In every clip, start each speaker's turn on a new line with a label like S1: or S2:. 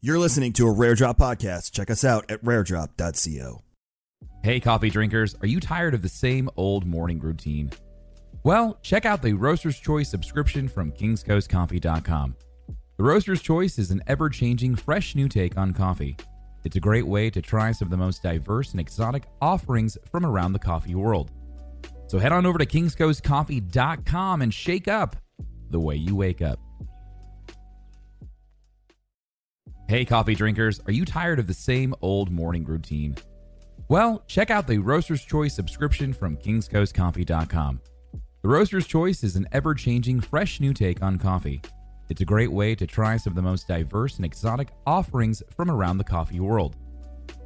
S1: You're listening to a Rare Drop podcast. Check us out at raredrop.co.
S2: Hey, coffee drinkers, are you tired of the same old morning routine? Well, check out the Roaster's Choice subscription from kingscoastcoffee.com. The Roaster's Choice is an ever changing, fresh new take on coffee. It's a great way to try some of the most diverse and exotic offerings from around the coffee world. So head on over to kingscoastcoffee.com and shake up the way you wake up. Hey, coffee drinkers, are you tired of the same old morning routine? Well, check out the Roaster's Choice subscription from kingscoastcoffee.com. The Roaster's Choice is an ever changing, fresh new take on coffee. It's a great way to try some of the most diverse and exotic offerings from around the coffee world.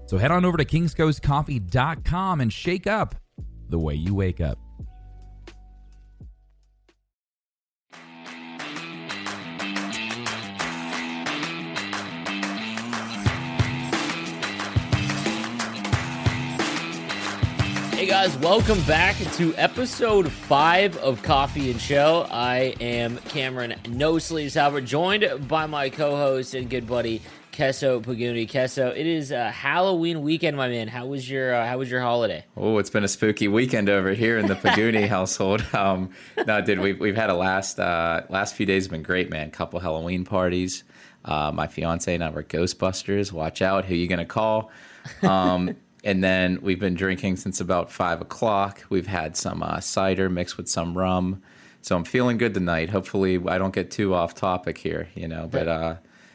S2: So head on over to kingscoastcoffee.com and shake up the way you wake up.
S3: Hey guys, welcome back to episode five of Coffee and Show. I am Cameron No Sleeves Halbert, joined by my co-host and good buddy Kesso Paguni. Kesso, it is uh, Halloween weekend, my man. How was your uh, How was your holiday?
S4: Oh, it's been a spooky weekend over here in the Paguni household. Um, no, dude, we've we've had a last uh, last few days have been great, man. Couple Halloween parties. Uh, my fiance and I were Ghostbusters. Watch out, who you gonna call? Um, and then we've been drinking since about five o'clock. We've had some uh, cider mixed with some rum, so I'm feeling good tonight. Hopefully, I don't get too off topic here, you know. But uh,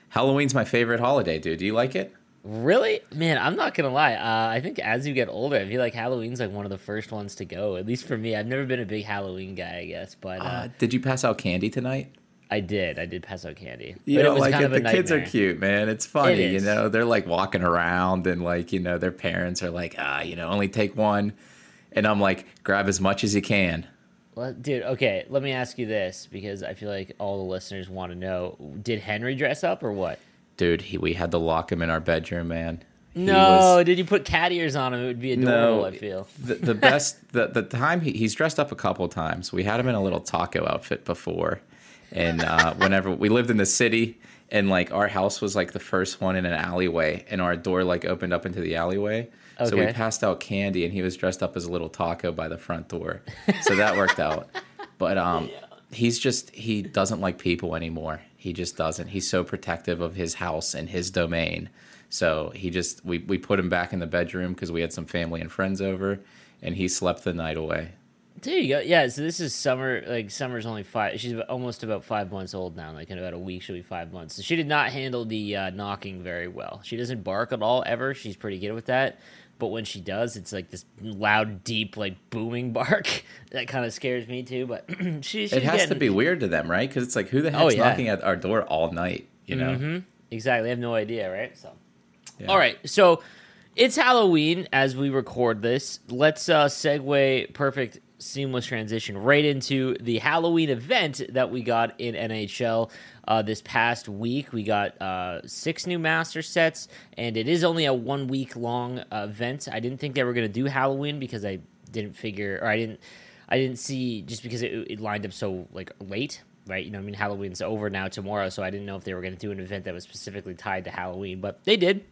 S4: Halloween's my favorite holiday, dude. Do you like it?
S3: Really, man, I'm not gonna lie. Uh, I think as you get older, I feel like Halloween's like one of the first ones to go. At least for me, I've never been a big Halloween guy, I guess. But uh,
S4: Uh, did you pass out candy tonight?
S3: I did. I did pass out candy.
S4: You
S3: but
S4: know,
S3: it was
S4: like
S3: kind
S4: it,
S3: of a
S4: the kids are cute, man. It's funny,
S3: It
S4: you know. They're like walking around and like you know their parents are like, ah, you know, only take one, and I'm like, grab as much as you can.
S3: Well, dude, okay, let me ask you this because I feel like all the listeners want to know: Did Henry dress up or what?
S4: Dude, he, we had to lock him in our bedroom, man. He
S3: No,
S4: was-
S3: did you put cat ears on him? It would be adorable.
S4: no.
S3: I feel.
S4: the, the best the, the time he, he's dressed up a couple times. We had him in a little taco outfit before, and uh, whenever we lived in the city, and like our house was like the first one in an alleyway, and our door like opened up into the alleyway. So we passed out candy, and he was dressed up as a little taco by the front door. So that worked out. But um, he's just he doesn't like people anymore. He just doesn't. He's so protective of his house and his domain. So he just we we put him back in the bedroom because we had some family and friends over, and he slept the night away.
S3: There you go. Yeah, so this is summer. Like summer's only five. She's almost about five months old now. Like in about a week, she'll be five months. So she did not handle the uh, knocking very well. She doesn't bark at all ever. She's pretty good with that. But when she does, it's like this loud, deep, like booming bark that kind of scares me too. But she, she's
S4: It has to be weird to them, right? Because it's like who the
S3: Oh,
S4: heck's
S3: yeah.
S4: knocking at our door all night? You know.
S3: Mhm. Exactly. I have no idea, right? So,
S4: Yeah.
S3: all right. So, it's Halloween as we record this. Let's uh, segue perfect, seamless transition right into the Halloween event that we got in NHL uh, this past week. We got uh, six new master sets, and it is only a one week long uh, event. I didn't think they were going to do Halloween because I didn't figure, or I didn't. I didn't see just because it, it lined up so like late, right? You know, I mean, Halloween's over now tomorrow, so I didn't know if they were going to do an event that was specifically tied to Halloween, but they did.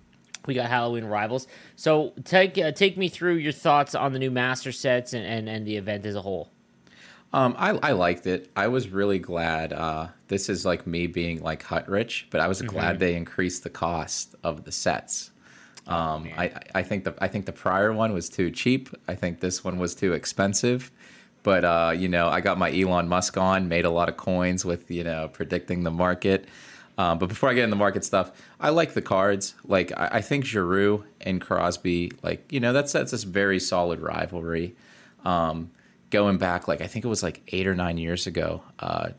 S3: We got Halloween rivals. So take uh, take me through your thoughts on the new master sets and, and, and the event as a whole.
S4: Um, I, I liked it. I was really glad. Uh, this is like me being like hut rich, but I was glad they increased the cost of the sets. Um, I, I think the I think the prior one was too cheap. I think this one was too expensive. But uh, you know, I got my Elon Musk on, made a lot of coins with you know predicting the market. Um, but before I get into market stuff, I like the cards. Like I, I think Giroux and Crosby, like you know, that's that's this very solid rivalry. Um, going back, like I think it was like eight or nine years ago, uh,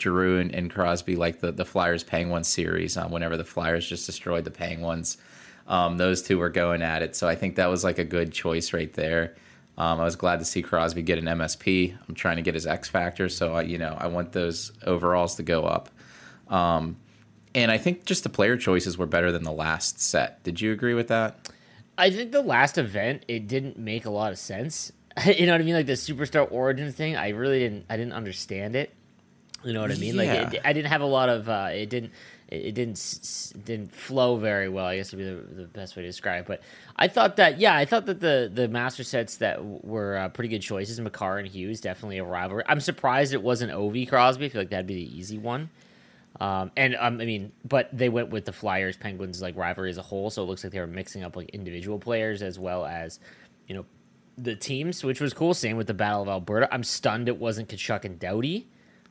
S4: Giroux and, and, Crosby like the the Flyers Penguins series. Um, whenever the Flyers just destroyed the Penguins, um, those two were going at it. So I think that was like a good choice right there. Um, I was glad to see Crosby get an MSP. I'm trying to get his X factor, so I, you know I want those overalls to go up. Um, and I think just the player choices were better than the last set. Did you agree with that?
S3: I think the last event it didn't make a lot of sense. you know what I mean? Like the superstar origin thing, I really didn't. I didn't understand it. You know what I mean? Yeah. Like it, I didn't have a lot of. Uh, it didn't. It, didn't didn't flow very well. I guess would be the, the, best way to describe. It. But I thought that yeah, I thought that the the master sets that were uh, pretty good choices. Makar and Hughes definitely a rivalry. I'm surprised it wasn't Ovi Crosby. I feel like that'd be the easy one. Um, and um, I mean, but they went with the Flyers Penguins like rivalry as a whole, so it looks like they were mixing up like individual players as well as you know the teams, which was cool. Same with the Battle of Alberta. I'm stunned it wasn't Tkachuk and Doughty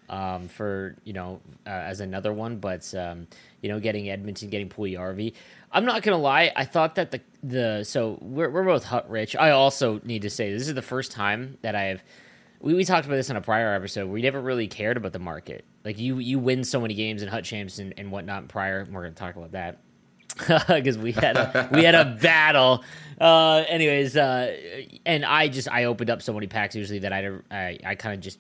S3: um, for you know uh, as another one, but um, you know getting Edmonton, getting Puljujarvi. I'm not gonna lie. I thought that the the so we're we're both hut rich. I also need to say this is the first time that I have we, we talked about this in a prior episode. Where we never really cared about the market. Like you you win so many games in Hut Champs and, and whatnot prior. And we're gonna talk about that because we had a, we had a battle. Uh, anyways, uh, and I just I opened up so many packs usually that I I, I kind of just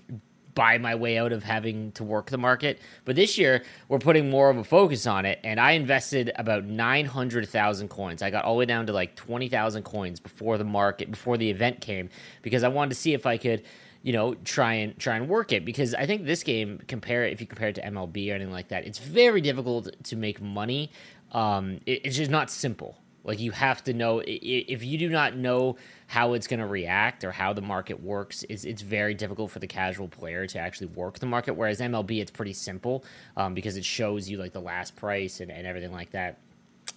S3: buy my way out of having to work the market. But this year we're putting more of a focus on it, and I invested about nine hundred thousand coins. I got all the way down to like twenty thousand coins before the market before the event came because I wanted to see if I could you know, try and try and work it because I think this game compare it if you compare it to MLB or anything like that, it's very difficult to make money. Um, it, it's just not simple. Like you have to know if you do not know how it's going to react or how the market works, it's, it's very difficult for the casual player to actually work the market. Whereas MLB, it's pretty simple um, because it shows you like the last price and, and everything like that.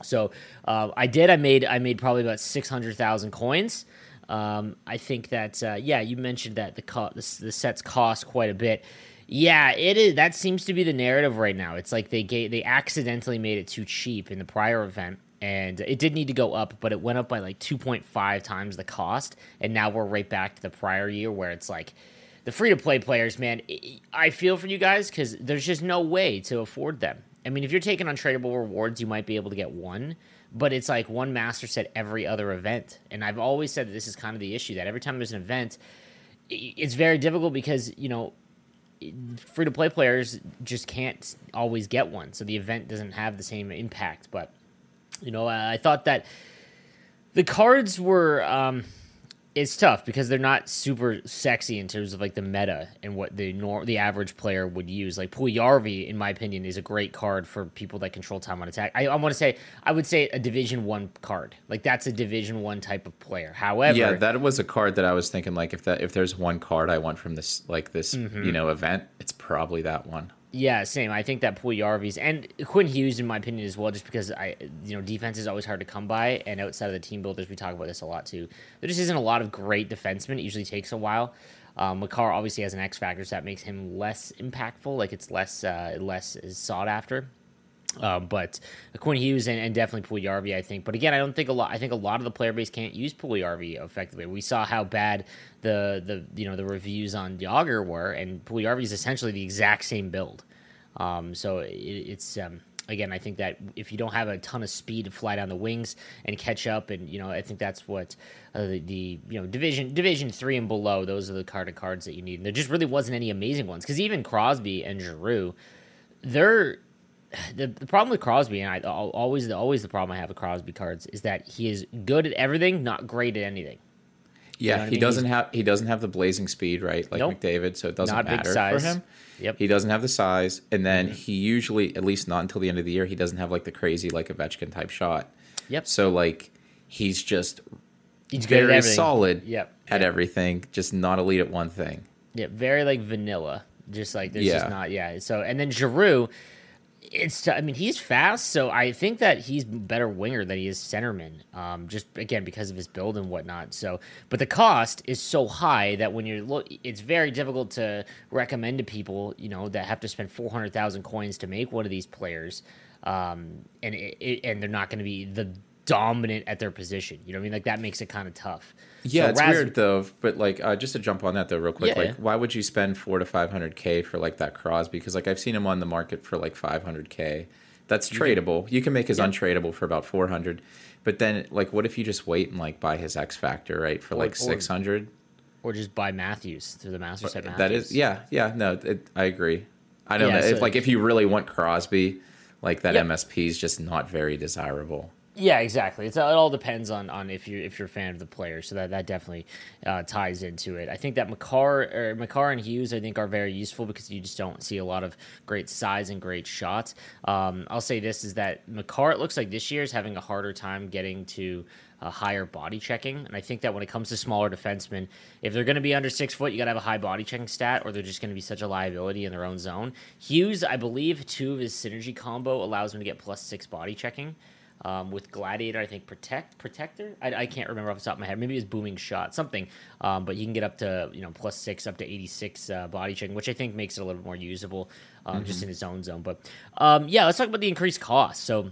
S3: So uh, I did. I made I made probably about six hundred thousand coins. Um, I think that uh, yeah, you mentioned that the, co- the the sets cost quite a bit. Yeah, it is. That seems to be the narrative right now. It's like they gave, they accidentally made it too cheap in the prior event, and it did need to go up, but it went up by like two point five times the cost, and now we're right back to the prior year where it's like the free to play players. Man, I feel for you guys because there's just no way to afford them. I mean, if you're taking on tradable rewards, you might be able to get one but it's like one master set every other event. And I've always said that this is kind of the issue that every time there's an event, it's very difficult because, you know, free to play players just can't always get one. So the event doesn't have the same impact. But, you know, I thought that the cards were. Um, it's tough because they're not super sexy in terms of like the meta and what the nor- the average player would use. Like Puljujarvi, in my opinion, is a great card for people that control time on attack. I, I want to say I would say a Division One card. Like that's a Division One type of player. However,
S4: yeah, that was a card that I was thinking like if that if there's one card I want from this like this mm-hmm. you know event, it's probably that one.
S3: Yeah, same. I think that Puljujarvi's and Quinn Hughes, in my opinion, as well, just because I, you know, defense is always hard to come by, and outside of the team builders, we talk about this a lot too. There just isn't a lot of great defensemen. It usually takes a while. Um, Makar obviously has an X factor, so that makes him less impactful. Like it's less uh, less sought after. Uh, but Quinn Hughes and, and definitely Puljujarvi, I think. But again, I don't think a lot. I think a lot of the player base can't use Puljujarvi effectively. We saw how bad the the you know the reviews on Jagr were, and Puljujarvi is essentially the exact same build. Um, so it, it's um, again, I think that if you don't have a ton of speed to fly down the wings and catch up, and you know, I think that's what uh, the, the, you know division division three and below. Those are the card of cards that you need. And there just really wasn't any amazing ones because even Crosby and Giroux, they're the, the problem with Crosby, and I always the always the problem I have with Crosby cards is that he is good at everything, not great at anything.
S4: Yeah, you know he mean? doesn't He's, have he doesn't have the blazing speed, right? Like nope. McDavid, so it doesn't matter for him.
S3: Yep.
S4: He doesn't have the size, and then mm-hmm. he usually, at least not until the end of the year, he doesn't have like the crazy like a Ovechkin type shot.
S3: Yep.
S4: So like he's just
S3: he's
S4: very solid.
S3: Yep.
S4: At yep. everything, just not elite at one thing.
S3: Yeah, very like vanilla. Just like there's yeah. just not yeah. So and then Giroux it's I mean he's fast, so I think that he's better winger than he is centerman. Um, just again because of his build and whatnot. So, but the cost is so high that when you're look, it's very difficult to recommend to people you know that have to spend four hundred thousand coins to make one of these players, um, and it, it, and they're not going to be the dominant at their position. You know what I mean? Like that makes it kind of tough.
S4: Yeah,
S3: So
S4: it's
S3: Raz-
S4: weird though. But like, uh, just to jump on that though, real quick,
S3: Yeah,
S4: like,
S3: yeah.
S4: why would you spend four to five hundred k for like that Crosby? Because like I've seen him on the market for like five hundred k. That's tradable. You can make his untradeable for about four hundred. But then, like, what if you just wait and like buy his X Factor right for like six hundred?
S3: Or just buy Matthews through the master set. Matthews.
S4: That is, yeah, yeah. No, it, I agree. I don't
S3: Yeah,
S4: know.
S3: so-
S4: if, like, if you really want Crosby, like that
S3: Yep.
S4: MSP is just not very desirable.
S3: Yeah, exactly. It's, it all depends on, on if you if you're a fan of the player. So that that definitely uh, ties into it. I think that Makar or Makar and Hughes I think are very useful because you just don't see a lot of great size and great shots. Um, I'll say this is that Makar it looks like this year is having a harder time getting to uh, higher body checking, and I think that when it comes to smaller defensemen, if they're going to be under six foot, you got to have a high body checking stat, or they're just going to be such a liability in their own zone. Hughes, I believe, two of his synergy combo allows him to get plus six body checking. Um, with Gladiator, I think Protect Protector. I, I can't remember off the top of my head. Maybe it's Booming Shot, something. Um, but you can get up to you know plus six, up to eighty six uh, body checking, which I think makes it a little bit more usable, um, just in his own zone. But um, yeah, let's talk about the increased cost. So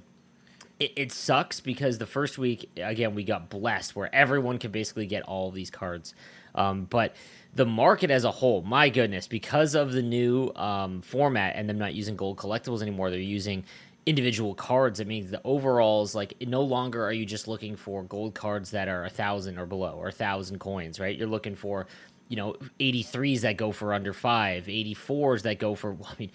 S3: it, it sucks because the first week again we got blessed where everyone could basically get all these cards um, but the market as a whole my goodness because of the new um, format and them not using gold collectibles anymore they're using individual cards it means the overalls like no longer are you just looking for gold cards that are a thousand or below or a thousand coins right? You're looking for you know 83s that go for under five 84s that go for i mean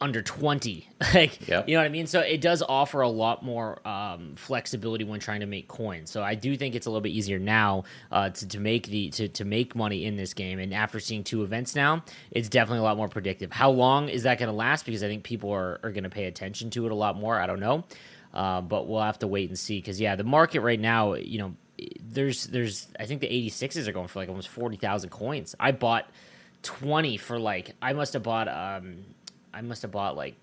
S3: under 20 like
S4: Yep.
S3: you know what i mean? So it does offer a lot more um, flexibility when trying to make coins. So i do think it's a little bit easier now uh, to, to make the to, to make money in this game. And after seeing two events now it's definitely a lot more predictive. How long is that going to last? Because i think people are, are going to pay attention to it a lot more. I don't know. Uh, but we'll have to wait and see. Because yeah the market right now you know there's there's i think the 86s are going for like almost 40000 coins. I bought 20 for like i must have bought um i must have bought like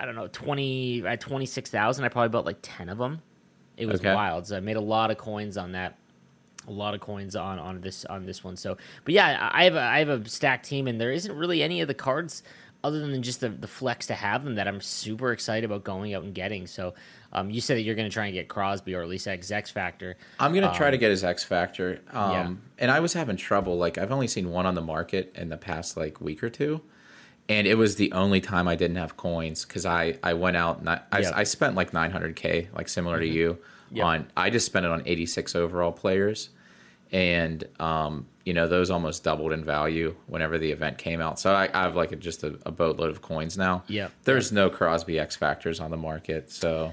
S3: i don't know 20 at 26000 i probably bought like 10 of them it was
S4: Okay.
S3: wild so i made a lot of coins on that a lot of coins on on this on this one so but yeah i have a i have a stacked team and there isn't really any of the cards other than just the, the flex to have them that i'm super excited about going out and getting so um, you said that you're going to try and get crosby or at least x x factor
S4: I'm gonna try to get his X Factor. Um,
S3: yeah.
S4: and I was having trouble. Like I've only seen one on the market in the past like week or two, and it was the only time I didn't have coins because I I went out and I I,
S3: Yep.
S4: I spent like 900k, like similar to you.
S3: Yep.
S4: On I just spent it on 86 overall players, and um, you know those almost doubled in value whenever the event came out. So I, I have like a, just a, a boatload of coins now.
S3: Yep.
S4: There's no Crosby X Factors on the market, so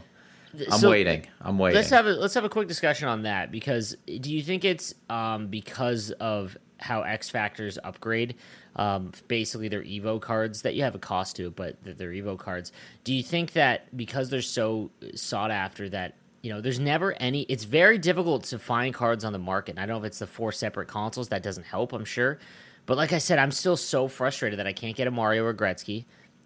S4: I'm
S3: So-
S4: waiting. I'm waiting.
S3: Let's have a let's have a quick discussion on that because do you think it's um, because of how X Factors upgrade um, basically their Evo cards that you have a cost to but they're Evo cards. Do you think that because they're so sought after that you know there's never any? It's very difficult to find cards on the market. And I don't know if it's the four separate consoles that doesn't help. I'm sure, but like I said, I'm still so frustrated that I can't get a Mario or Gretzky.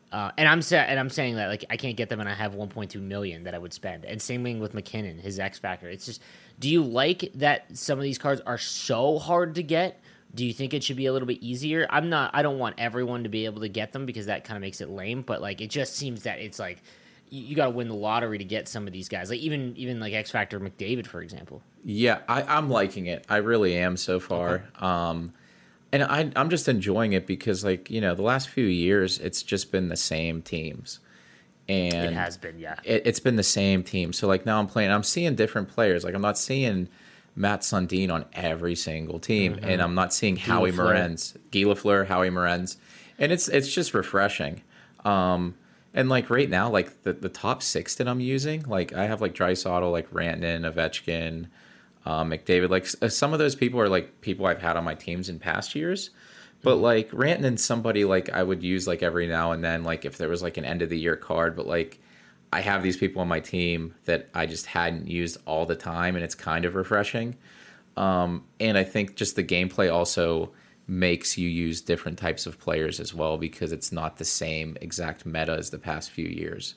S3: Uh, and I'm sa- and I'm saying that like I can't get them, and I have 1.2 million that I would spend. And same thing with MacKinnon, his X Factor. It's just, do you like that some of these cards are so hard to get? Do you think it should be a little bit easier? I'm not. I don't want everyone to be able to get them because that kind of makes it lame. But like, it just seems that it's like you, you got to win the lottery to get some of these guys. Like even even like X Factor McDavid, for example.
S4: Yeah, I, I'm liking it. I really am so far. Um, and I, I'm just enjoying it because, like, you know, the last few years, it's just been the same teams. And
S3: It has been, yeah.
S4: it, it's been the same team. So, like, now I'm playing, I'm seeing different players. Like, I'm not seeing Mats Sundin on every single team, and I'm not seeing Howie
S3: Lafleur.
S4: Morenz, Guy Lafleur, Howie Morenz, and it's it's just refreshing. Um, and like right now, like the, the top six that I'm using, like I have like Draisaitl, like Rantanen, Ovechkin, uh, McDavid. Like some of those people are like people I've had on my teams in past years. But like Rantanen's somebody like I would use like every now and then, like if there was like an end of the year card. But like I have these people on my team that I just hadn't used all the time, and it's kind of refreshing. Um, and I think just the gameplay also makes you use different types of players as well because it's not the same exact meta as the past few years.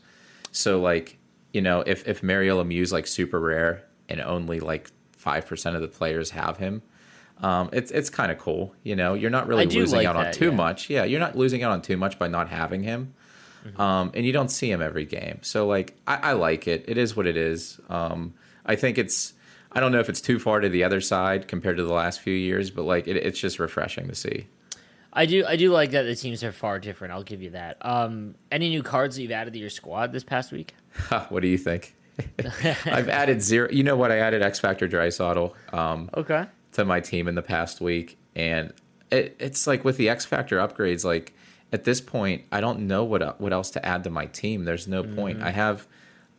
S4: So like, you know, if if Mario Lemieux's like super rare and only like five percent of the players have him, um, it's it's kind of cool. You know, you're not really losing
S3: like
S4: out on too
S3: yeah.
S4: much. Yeah, you're not losing out on too much by not having him.
S3: Mm-hmm.
S4: Um, and you don't see him every game. So like, I, I like it. It is what it is. Um, I think it's I don't know if it's too far to the other side compared to the last few years, but like it, it's just refreshing to see.
S3: I do I do like that the teams are far different. I'll give you that. Um, any new cards that you've added to your squad this past week?
S4: what do you think? I've added zero. You know what? I added X Factor Draisaitl um,
S3: Okay.
S4: to my team in the past week, and it, it's like with the X Factor upgrades. Like at this point, I don't know what what else to add to my team. There's no point. I have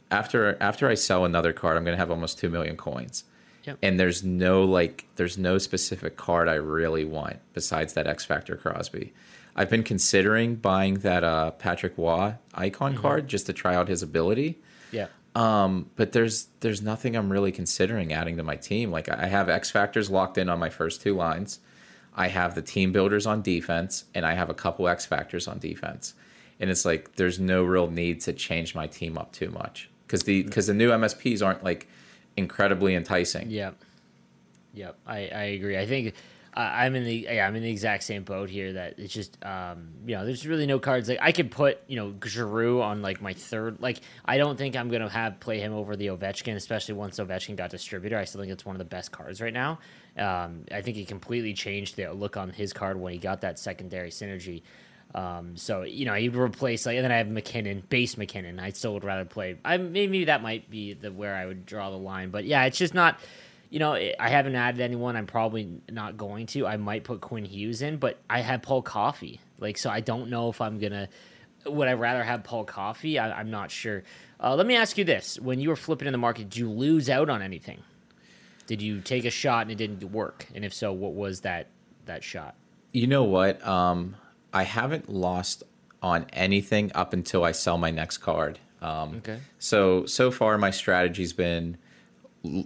S4: after after I sell another card, I'm going to have almost two million coins.
S3: Yep.
S4: And there's no like there's no specific card I really want besides that X Factor Crosby. I've been considering buying that uh, Patrick Roy icon card just to try out his ability.
S3: Yeah.
S4: Um, but there's there's nothing I'm really considering adding to my team. Like I have X factors locked in on my first two lines. I have the team builders on defense, and I have a couple X factors on defense. And it's like there's no real need to change my team up too much because the because the new MSPs aren't like incredibly enticing.
S3: Yep. Yep. I, I agree. I think I'm in the yeah, I'm in the exact same boat here. That it's just um you know there's really no cards like I could put you know Giroux on like my third like I don't think I'm gonna have play him over the Ovechkin especially once Ovechkin got distributor. I still think it's one of the best cards right now. Um, I think he completely changed the look on his card when he got that secondary synergy. Um, so you know, he'd replace like, and then I have MacKinnon, base MacKinnon. I still would rather play. I maybe that might be the where I would draw the line, but yeah, it's just not. You know, I haven't added anyone. I'm probably not going to. I might put Quinn Hughes in, but I have Paul Coffey. Like, so I don't know if I'm gonna. Would I rather have Paul Coffey? I, I'm not sure. Uh, let me ask you this: When you were flipping in the market, did you lose out on anything? Did you take a shot and it didn't work? And if so, what was that that shot?
S4: You know what? Um, I haven't lost on anything up until I sell my next card. Um,
S3: Okay.
S4: So so far, my strategy's been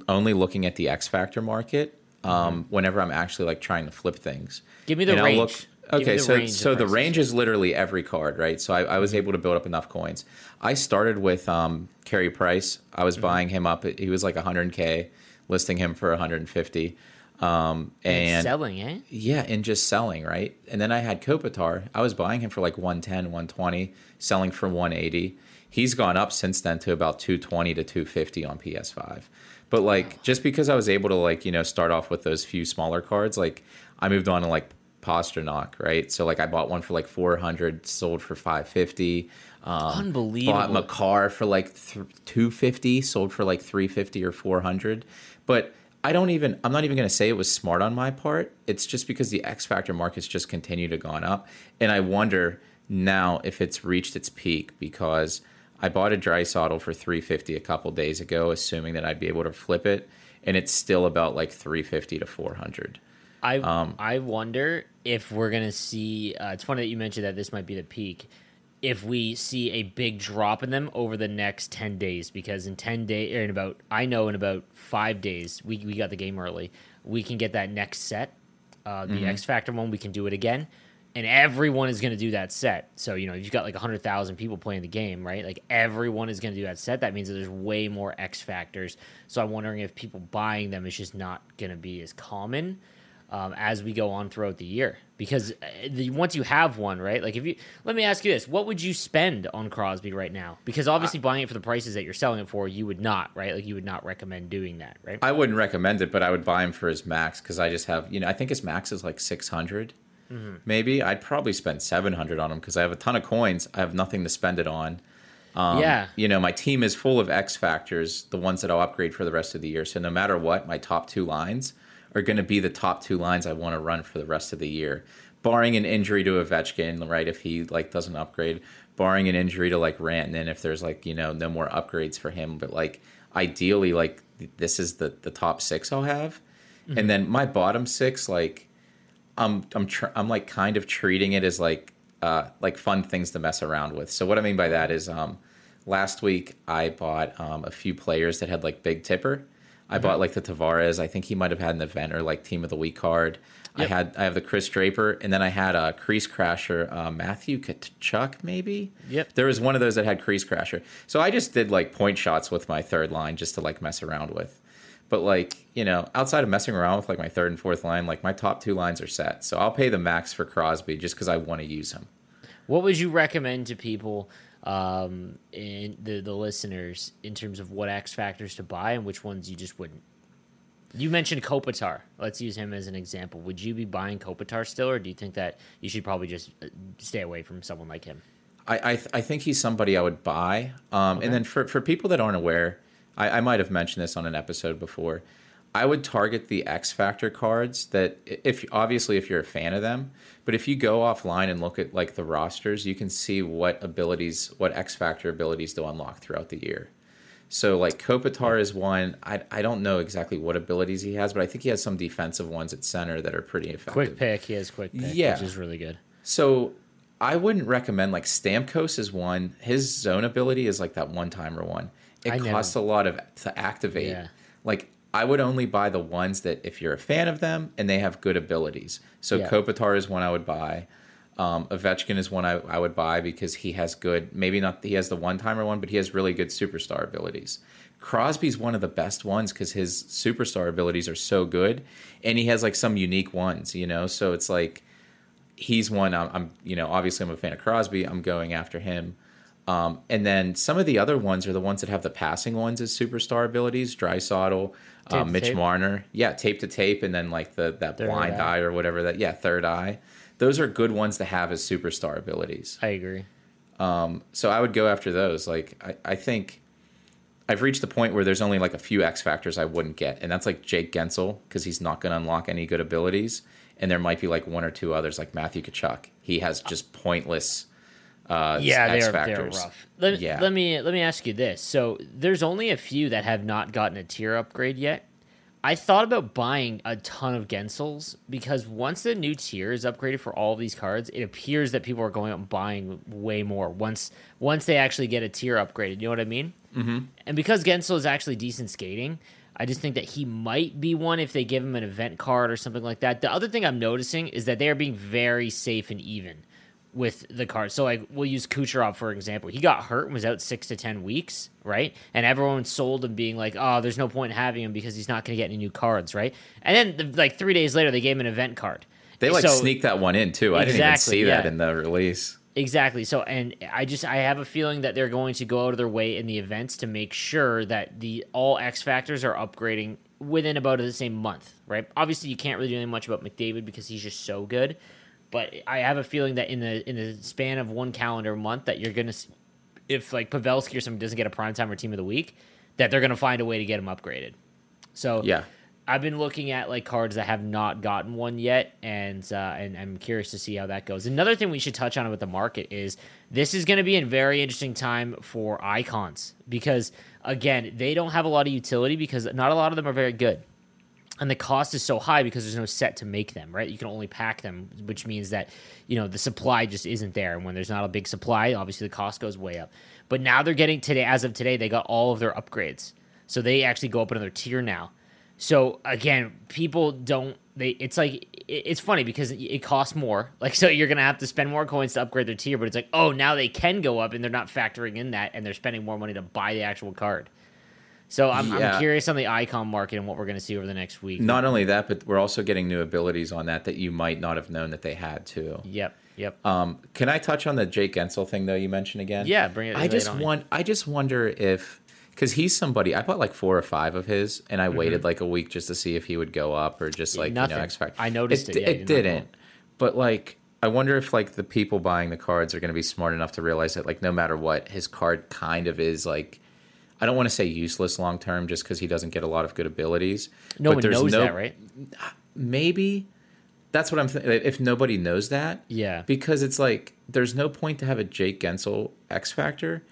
S4: only looking at the X Factor market. Um, Whenever I'm actually like trying to flip things,
S3: Mm-hmm. Give me the
S4: And
S3: range.
S4: look- okay,
S3: the
S4: so
S3: range
S4: so the range is literally every card, right? So I, I was able to build up enough coins. I started with um, Carey Price. I was buying him up. He was like 100k, listing him for 150. Um, and
S3: selling, eh?
S4: yeah, and just selling, right? And then I had Kopitar. I was buying him for like 110, 120, selling for 180. He's gone up since then to about 220 to 250 on PS5. But like just because I was able to like, you know, start off with those few smaller cards, like I moved on to like Pastrnak, right? So like I bought one for like 400, sold for 550. Um,
S3: Unbelievable.
S4: Bought Makar for like th- 250, sold for like 350 or 400. But I don't even, I'm not even going to say it was smart on my part. It's just because the X Factor markets just continue to gone up. And I wonder now if it's reached its peak because I bought a Draisaitl for 350 a couple days ago, assuming that I'd be able to flip it. And it's still about like 350 to 400.
S3: I
S4: Um,
S3: I wonder if we're gonna see. Uh, it's funny that you mentioned that this might be the peak. If we see a big drop in them over the next ten days, because in ten days, or in about, I know in about five days, we we got the game early. We can get that next set, uh, the
S4: Mm-hmm.
S3: X Factor one. We can do it again, and everyone is gonna do that set. So you know, if you've got like hundred thousand people playing the game, right? Like everyone is gonna do that set. That means that there's way more X Factors. So I'm wondering if people buying them is just not gonna be as common um, as we go on throughout the year. Because uh, the, once you have one, right? Like if you let me ask you this: What would you spend on Crosby right now? Because obviously, buying it for the prices that you're selling it for, you would not, right? Like you would not recommend doing that, right?
S4: I wouldn't recommend it, but I would buy him for his max because I just have, you know, I think his max is like 600 maybe. I'd probably spend 700 on them because I have a ton of coins. I have nothing to spend it on. Um,
S3: yeah,
S4: You know, my team is full of X factors, the ones that I'll upgrade for the rest of the year. So no matter what, my top two lines are going to be the top two lines I want to run for the rest of the year, barring an injury to Ovechkin, right? If he like doesn't upgrade, barring an injury to like Rantanen, if there's like you know no more upgrades for him, but like ideally, like th- this is the the top six I'll have, and then my bottom six, like I'm I'm tr- I'm like kind of treating it as like uh like fun things to mess around with. So what I mean by that is um last week I bought um a few players that had like big tipper. I bought like the Tavares. I think he might have had an event or like team of the week card. I had I have the Chris Draper, and then I had a crease crasher, uh, Matthew Tkachuk, maybe.
S3: Yep.
S4: There was one of those that had crease crasher. So I just did like point shots with my third line just to like mess around with. But like, you know, outside of messing around with like my third and fourth line, like my top two lines are set. So I'll pay the max for Crosby just because I want to use him.
S3: What would you recommend to people? um, in the the listeners in terms of what X factors to buy and which ones you just wouldn't. You mentioned Kopitar. Let's use him as an example. Would you be buying Kopitar still, or do you think that you should probably just uh, stay away from someone like him?
S4: I I, th- I think he's somebody I would buy. Um, And then for for people that aren't aware, I, I might have mentioned this on an episode before. I would target the X Factor cards that if obviously if you're a fan of them, but if you go offline and look at like the rosters, you can see what abilities, what X Factor abilities to unlock throughout the year. So like Kopitar is one. I I don't know exactly what abilities he has, but I think he has some defensive ones at center that are pretty effective.
S3: Quick pick, he has quick pick,
S4: Yeah.
S3: which is really good.
S4: So I wouldn't recommend like Stamkos is one. His zone ability is like that one timer one. It costs a lot of to activate.
S3: Yeah.
S4: Like I would only buy the ones that if you're a fan of them and they have good abilities. So
S3: Yeah.
S4: Kopitar is one I would buy. Um, Ovechkin is one I, I would buy because he has good, maybe not, he has the one timer one, but he has really good superstar abilities. Crosby's one of the best ones because his superstar abilities are so good, and he has like some unique ones, you know. So it's like he's one I'm, I'm you know obviously I'm a fan of Crosby. I'm going after him. Um, and then some of the other ones are the ones that have the passing ones as superstar abilities.
S3: Tape
S4: uh, Mitch
S3: tape?
S4: Marner, yeah, tape to tape, and then like the that
S3: Third
S4: blind
S3: eye.
S4: eye or whatever that yeah third eye. Those are good ones to have as superstar abilities.
S3: I agree.
S4: So I would go after those. Like I, I think I've reached the point where there's only like a few X factors I wouldn't get, and that's like Jake Guentzel because he's not going to unlock any good abilities, and there might be like one or two others like Matthew Tkachuk. He has just pointless. Uh,
S3: Yeah,
S4: X
S3: they're
S4: factors.
S3: they're rough. Let,
S4: Yeah.
S3: let me let me ask you this. So there's only a few that have not gotten a tier upgrade yet. I thought about buying a ton of Guentzels because once the new tier is upgraded for all of these cards, it appears that people are going out and buying way more once once they actually get a tier upgraded. You know what I mean? Mm-hmm. And because Guentzel is actually decent skating, I just think that he might be one if they give him an event card or something like that. The other thing I'm noticing is that they are being very safe and even with the cards. So like we'll use Kucherov for example. He got hurt and was out six to ten weeks, right? And everyone sold him being like, "Oh, there's no point in having him because he's not going to get any new cards, right?" And then like three days later, they gave him an event card.
S4: They like
S3: So-
S4: sneak that one in too. I didn't even
S3: Exactly,
S4: see that in the release.
S3: Exactly. So, and I just I have a feeling that they're going to go out of their way in the events to make sure that the all X factors are upgrading within about the same month, right? Obviously, you can't really do anything much about McDavid because he's just so good, but I have a feeling that in the in the span of one calendar month that you're gonna, if like Pavelski or something doesn't get a primetime or team of the week, that they're gonna find a way to get him upgraded. So
S4: Yeah.
S3: I've been looking at like cards that have not gotten one yet, and uh, and I'm curious to see how that goes. Another thing we should touch on with the market is this is going to be a very interesting time for icons because again they don't have a lot of utility because not a lot of them are very good, and the cost is so high because there's no set to make them. Right, you can only pack them, which means that you know the supply just isn't there, and when there's not a big supply, obviously the cost goes way up. But now they're getting today, as of today, they got all of their upgrades, so they actually go up another tier now. So again, people don't they it's like it- it's funny because it- costs more. Like so you're to have to spend more coins to upgrade their tier, but it's like, "Oh, now they can go up and they're not factoring in that and they're spending more money to buy the actual card." So I'm,
S4: Yeah.
S3: I'm curious on the icon market and what we're going to see over the next week.
S4: Not only that, but we're also getting new abilities on that that you might not have known that they had too.
S3: Yep. Yep.
S4: Um, can I touch on the Jake Guentzel thing though? You mentioned again.
S3: Yeah, bring it-
S4: I just
S3: on
S4: want. I just wonder if because he's somebody I bought like four or five of his, and I waited like a week just to see if he would go up or just like you
S3: Nothing.
S4: know X Factor.
S3: I noticed it, yeah,
S4: it didn't, but like. I wonder if like the people buying the cards are going to be smart enough to realize that like no matter what his card kind of is like I don't want to say useless long term just because he doesn't get a lot of good abilities.
S3: no
S4: but
S3: one knows
S4: no-
S3: that, right?
S4: maybe that's what I'm thinking. If nobody knows that,
S3: Yeah.
S4: because it's like there's no point to have a Jake Guentzel X Factor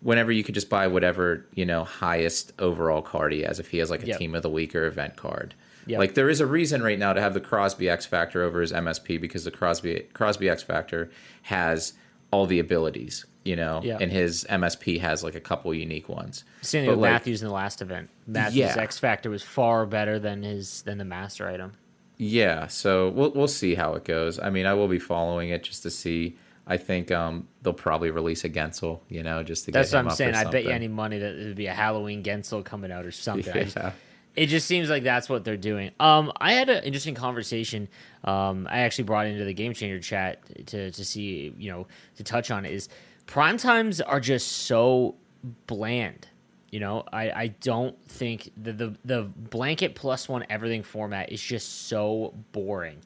S4: whenever you could just buy whatever you know highest overall card he has if he has like a
S3: Yep.
S4: team of the week or event card.
S3: Yep.
S4: Like there is a reason right now to have the Crosby X Factor over his MSP because the Crosby Crosby X Factor has all the abilities, you know,
S3: Yeah.
S4: and his MSP has like a couple unique ones.
S3: Same thing with
S4: like,
S3: Matthews in the last event. Matthews'
S4: Yeah.
S3: X Factor was far better than his than the master item.
S4: Yeah, so we'll we'll see how it goes. I mean, I will be following it just to see. I think um, they'll probably release a Guentzel, you know, just to
S3: That's
S4: get
S3: what I'm saying. I bet you any money that it would be a Halloween Guentzel coming out or something. Just-
S4: Yeah.
S3: it just seems like that's what they're doing. Um, I had an interesting conversation. Um, I actually brought into the Game Changer chat to to see, you know, to touch on it is prime times are just so bland. You know, I, I don't think the, the the blanket plus one everything format is just so boring.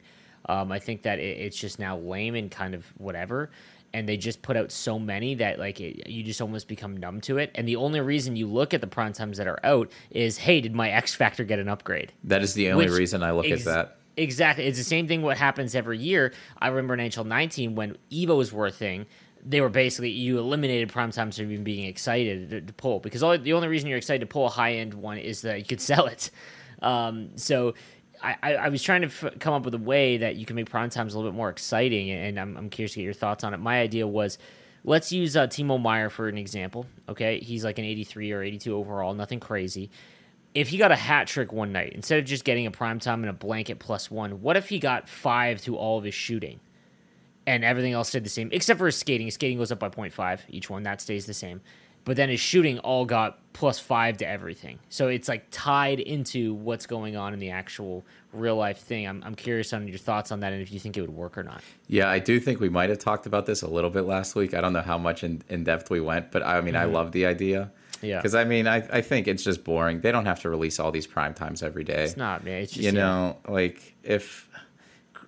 S3: Um, I think that it, it's just now lame and kind of whatever. And they just put out so many that like it, you just almost become numb to it. And the only reason you look at the prime times that are out is, hey, did my X Factor get an upgrade?
S4: That is the only
S3: Which
S4: reason I look
S3: ex-
S4: at that.
S3: Exactly. It's the same thing what happens every year. I remember in NHL 19 when Evos were a thing, they were basically you eliminated prime times from even being excited to, to pull because all, the only reason you're excited to pull a high end one is that you could sell it. Um, so I, I, was trying to f- come up with a way that you can make prime times a little bit more exciting, and I'm, I'm curious to get your thoughts on it. My idea was let's use uh, Timo Meier for an example. Okay, he's like an 83 or 82 overall, nothing crazy. If he got a hat trick one night, instead of just getting a prime time and a blanket plus one, what if he got five to all of his shooting? And everything else stayed the same except for his skating. His skating goes up by 0.5 each one. That stays the same. But then his shooting all got plus five to everything. So it's like tied into what's going on in the actual real life thing. I'm, I'm curious on your thoughts on that and if you think it would work or not.
S4: Yeah, I do think we might have talked about this a little bit last week. I don't know how much in, in depth we went, but I mean, I love the idea.
S3: Mm-hmm. Yeah.
S4: Because I mean, I, I think it's just boring. They don't have to release all these prime times every day.
S3: It's not, man. It's just,
S4: you
S3: yeah.
S4: know, like if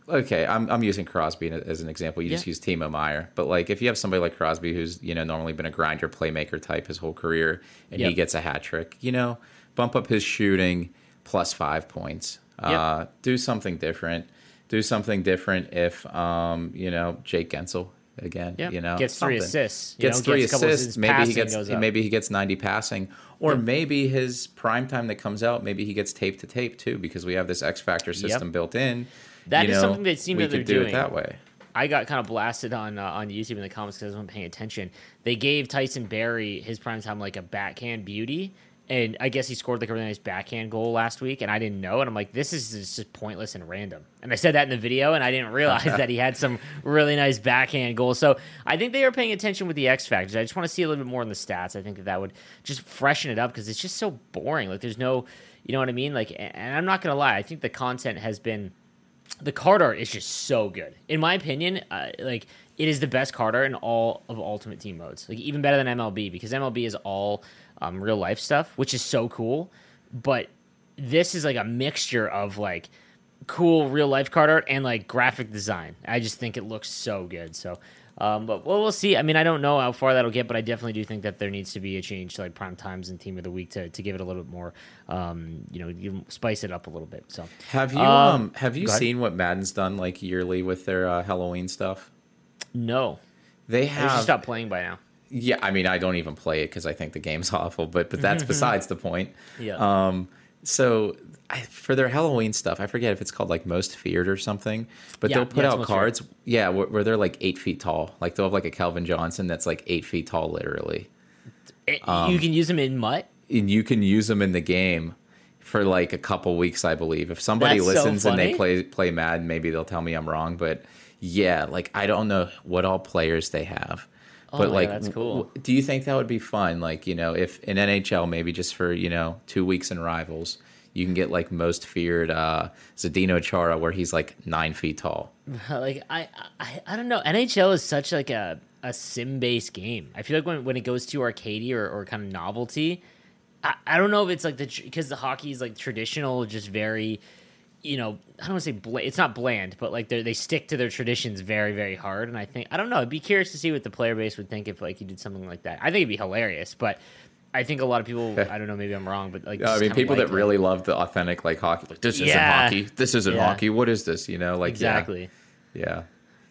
S4: okay, I'm I'm using Crosby as an example. You just use Timo Meier, but like if you have somebody like Crosby who's you know normally been a grinder playmaker type his whole career, and he gets a hat trick, you know, bump up his shooting plus five points. Uh, do something different. Do something different if um you know Jake Guentzel again.
S3: Yeah.
S4: You know
S3: Gets three assists, you
S4: Gets
S3: know,
S4: three
S3: gets
S4: assists.
S3: assists,
S4: Maybe he gets maybe he gets ninety passing, or maybe his prime time that comes out. Maybe he gets tape to tape too because we have this X Factor system built in.
S3: That
S4: you
S3: is
S4: know,
S3: something that seems that they're
S4: do
S3: doing.
S4: it that way.
S3: I got kind of blasted on uh, on YouTube in the comments because I wasn't paying attention. They gave Tyson Barrie his prime time like a backhand beauty, and I guess he scored like a really nice backhand goal last week, and I didn't know. And I'm like, this is just pointless and random. And I said that in the video, and I didn't realize that he had some really nice backhand goals. So I think they are paying attention with the X factors. I just want to see a little bit more in the stats. I think that that would just freshen it up because it's just so boring. Like there's no, you know what I mean? Like, and I'm not gonna lie, I think the content has been the card art is just so good. In my opinion, uh, like it is the best card art in all of Ultimate Team modes. Like even better than MLB because MLB is all um, real life stuff, which is so cool. But this is like a mixture of like cool real life card art and like graphic design. I just think it looks so good. So, um, but well, we'll see. I mean, I don't know how far that'll get, but I definitely do think that there needs to be a change to like prime times and team of the week to, to give it a little bit more, um, you know, you spice it up a little bit. So,
S4: Have you
S3: Um,
S4: um, have you seen what Madden's done like yearly with their uh, Halloween stuff?
S3: no,
S4: They
S3: should
S4: have
S3: stop playing by now.
S4: Yeah, I mean, I don't even play it because I think the game's awful. But but that's besides the point.
S3: Yeah.
S4: Um. So I, for their Halloween stuff, I forget if it's called like Most Feared or something. But
S3: Yeah,
S4: they'll put
S3: yeah,
S4: out
S3: Most Feared.
S4: cards. Yeah, where, where they're like eight feet tall. Like they'll have like a Calvin Johnson that's like eight feet tall, literally.
S3: It-
S4: Um,
S3: you can use them in MUT.
S4: And you can use them in the game for like a couple weeks, I believe. If somebody
S3: That's so
S4: listens and they play play Madden, maybe they'll tell me I'm wrong. But yeah, like I don't know what all players they have.
S3: Oh
S4: but
S3: my
S4: like,
S3: that's cool.
S4: w- do you think that would be fun? Like, you know, if in NHL, maybe just for you know two weeks in rivals, you can get like most feared uh, Zdeno Chara, where he's like nine feet tall.
S3: like I, I I don't know. NHL is such like a a sim based game. I feel like when when it goes to arcadey or, or kind of novelty, I, I don't know if it's like the because the hockey is like traditional, just very, you know, I don't want to say bland. It's not bland, but like they they stick to their traditions very very hard. And I think I don't know. I'd be curious to see what the player base would think if like you did something like that. I think it'd be hilarious, but. I think a lot of people. I don't know. Maybe I'm wrong, but like
S4: I mean, people that
S3: it.
S4: really love the authentic like hockey, like this isn't hockey. This isn't
S3: Yeah.
S4: hockey. What is this? You know, like yeah.
S3: exactly.
S4: Yeah.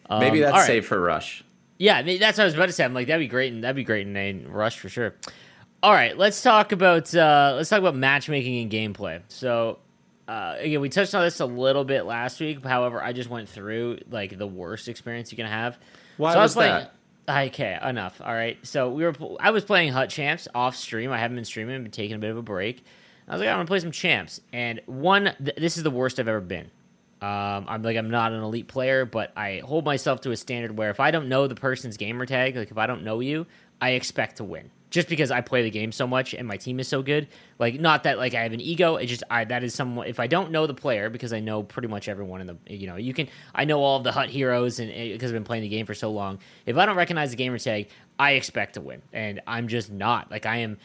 S4: Maybe that's
S3: right.
S4: safe for Rush.
S3: Yeah, I mean, that's what I was about to say. I'm like, that'd be great, and that'd be great in a rush for sure. All right, let's talk about uh, let's talk about matchmaking and gameplay. So, uh, again, we touched on this a little bit last week. However, I just went through like the worst experience you can have.
S4: Why
S3: so I
S4: was
S3: playing,
S4: that?
S3: Okay, enough. All right. So we were. I was playing Hut Champs off stream. I haven't been streaming. I've been taking a bit of a break. I was like, I'm gonna play some champs, and one. Th- this is the worst I've ever been. Um, I'm like, I'm not an elite player, but I hold myself to a standard where if I don't know the person's gamer tag, like if I don't know you, I expect to win. Just because I play the game so much and my team is so good. Like, not that like I have an ego. It just I that is someone. If I don't know the player, because I know pretty much everyone in the you know you can I know all of the hut heroes and eh, because I've been playing the game for so long. If I don't recognize the gamer tag, I expect to win, and I'm just not. Like I am.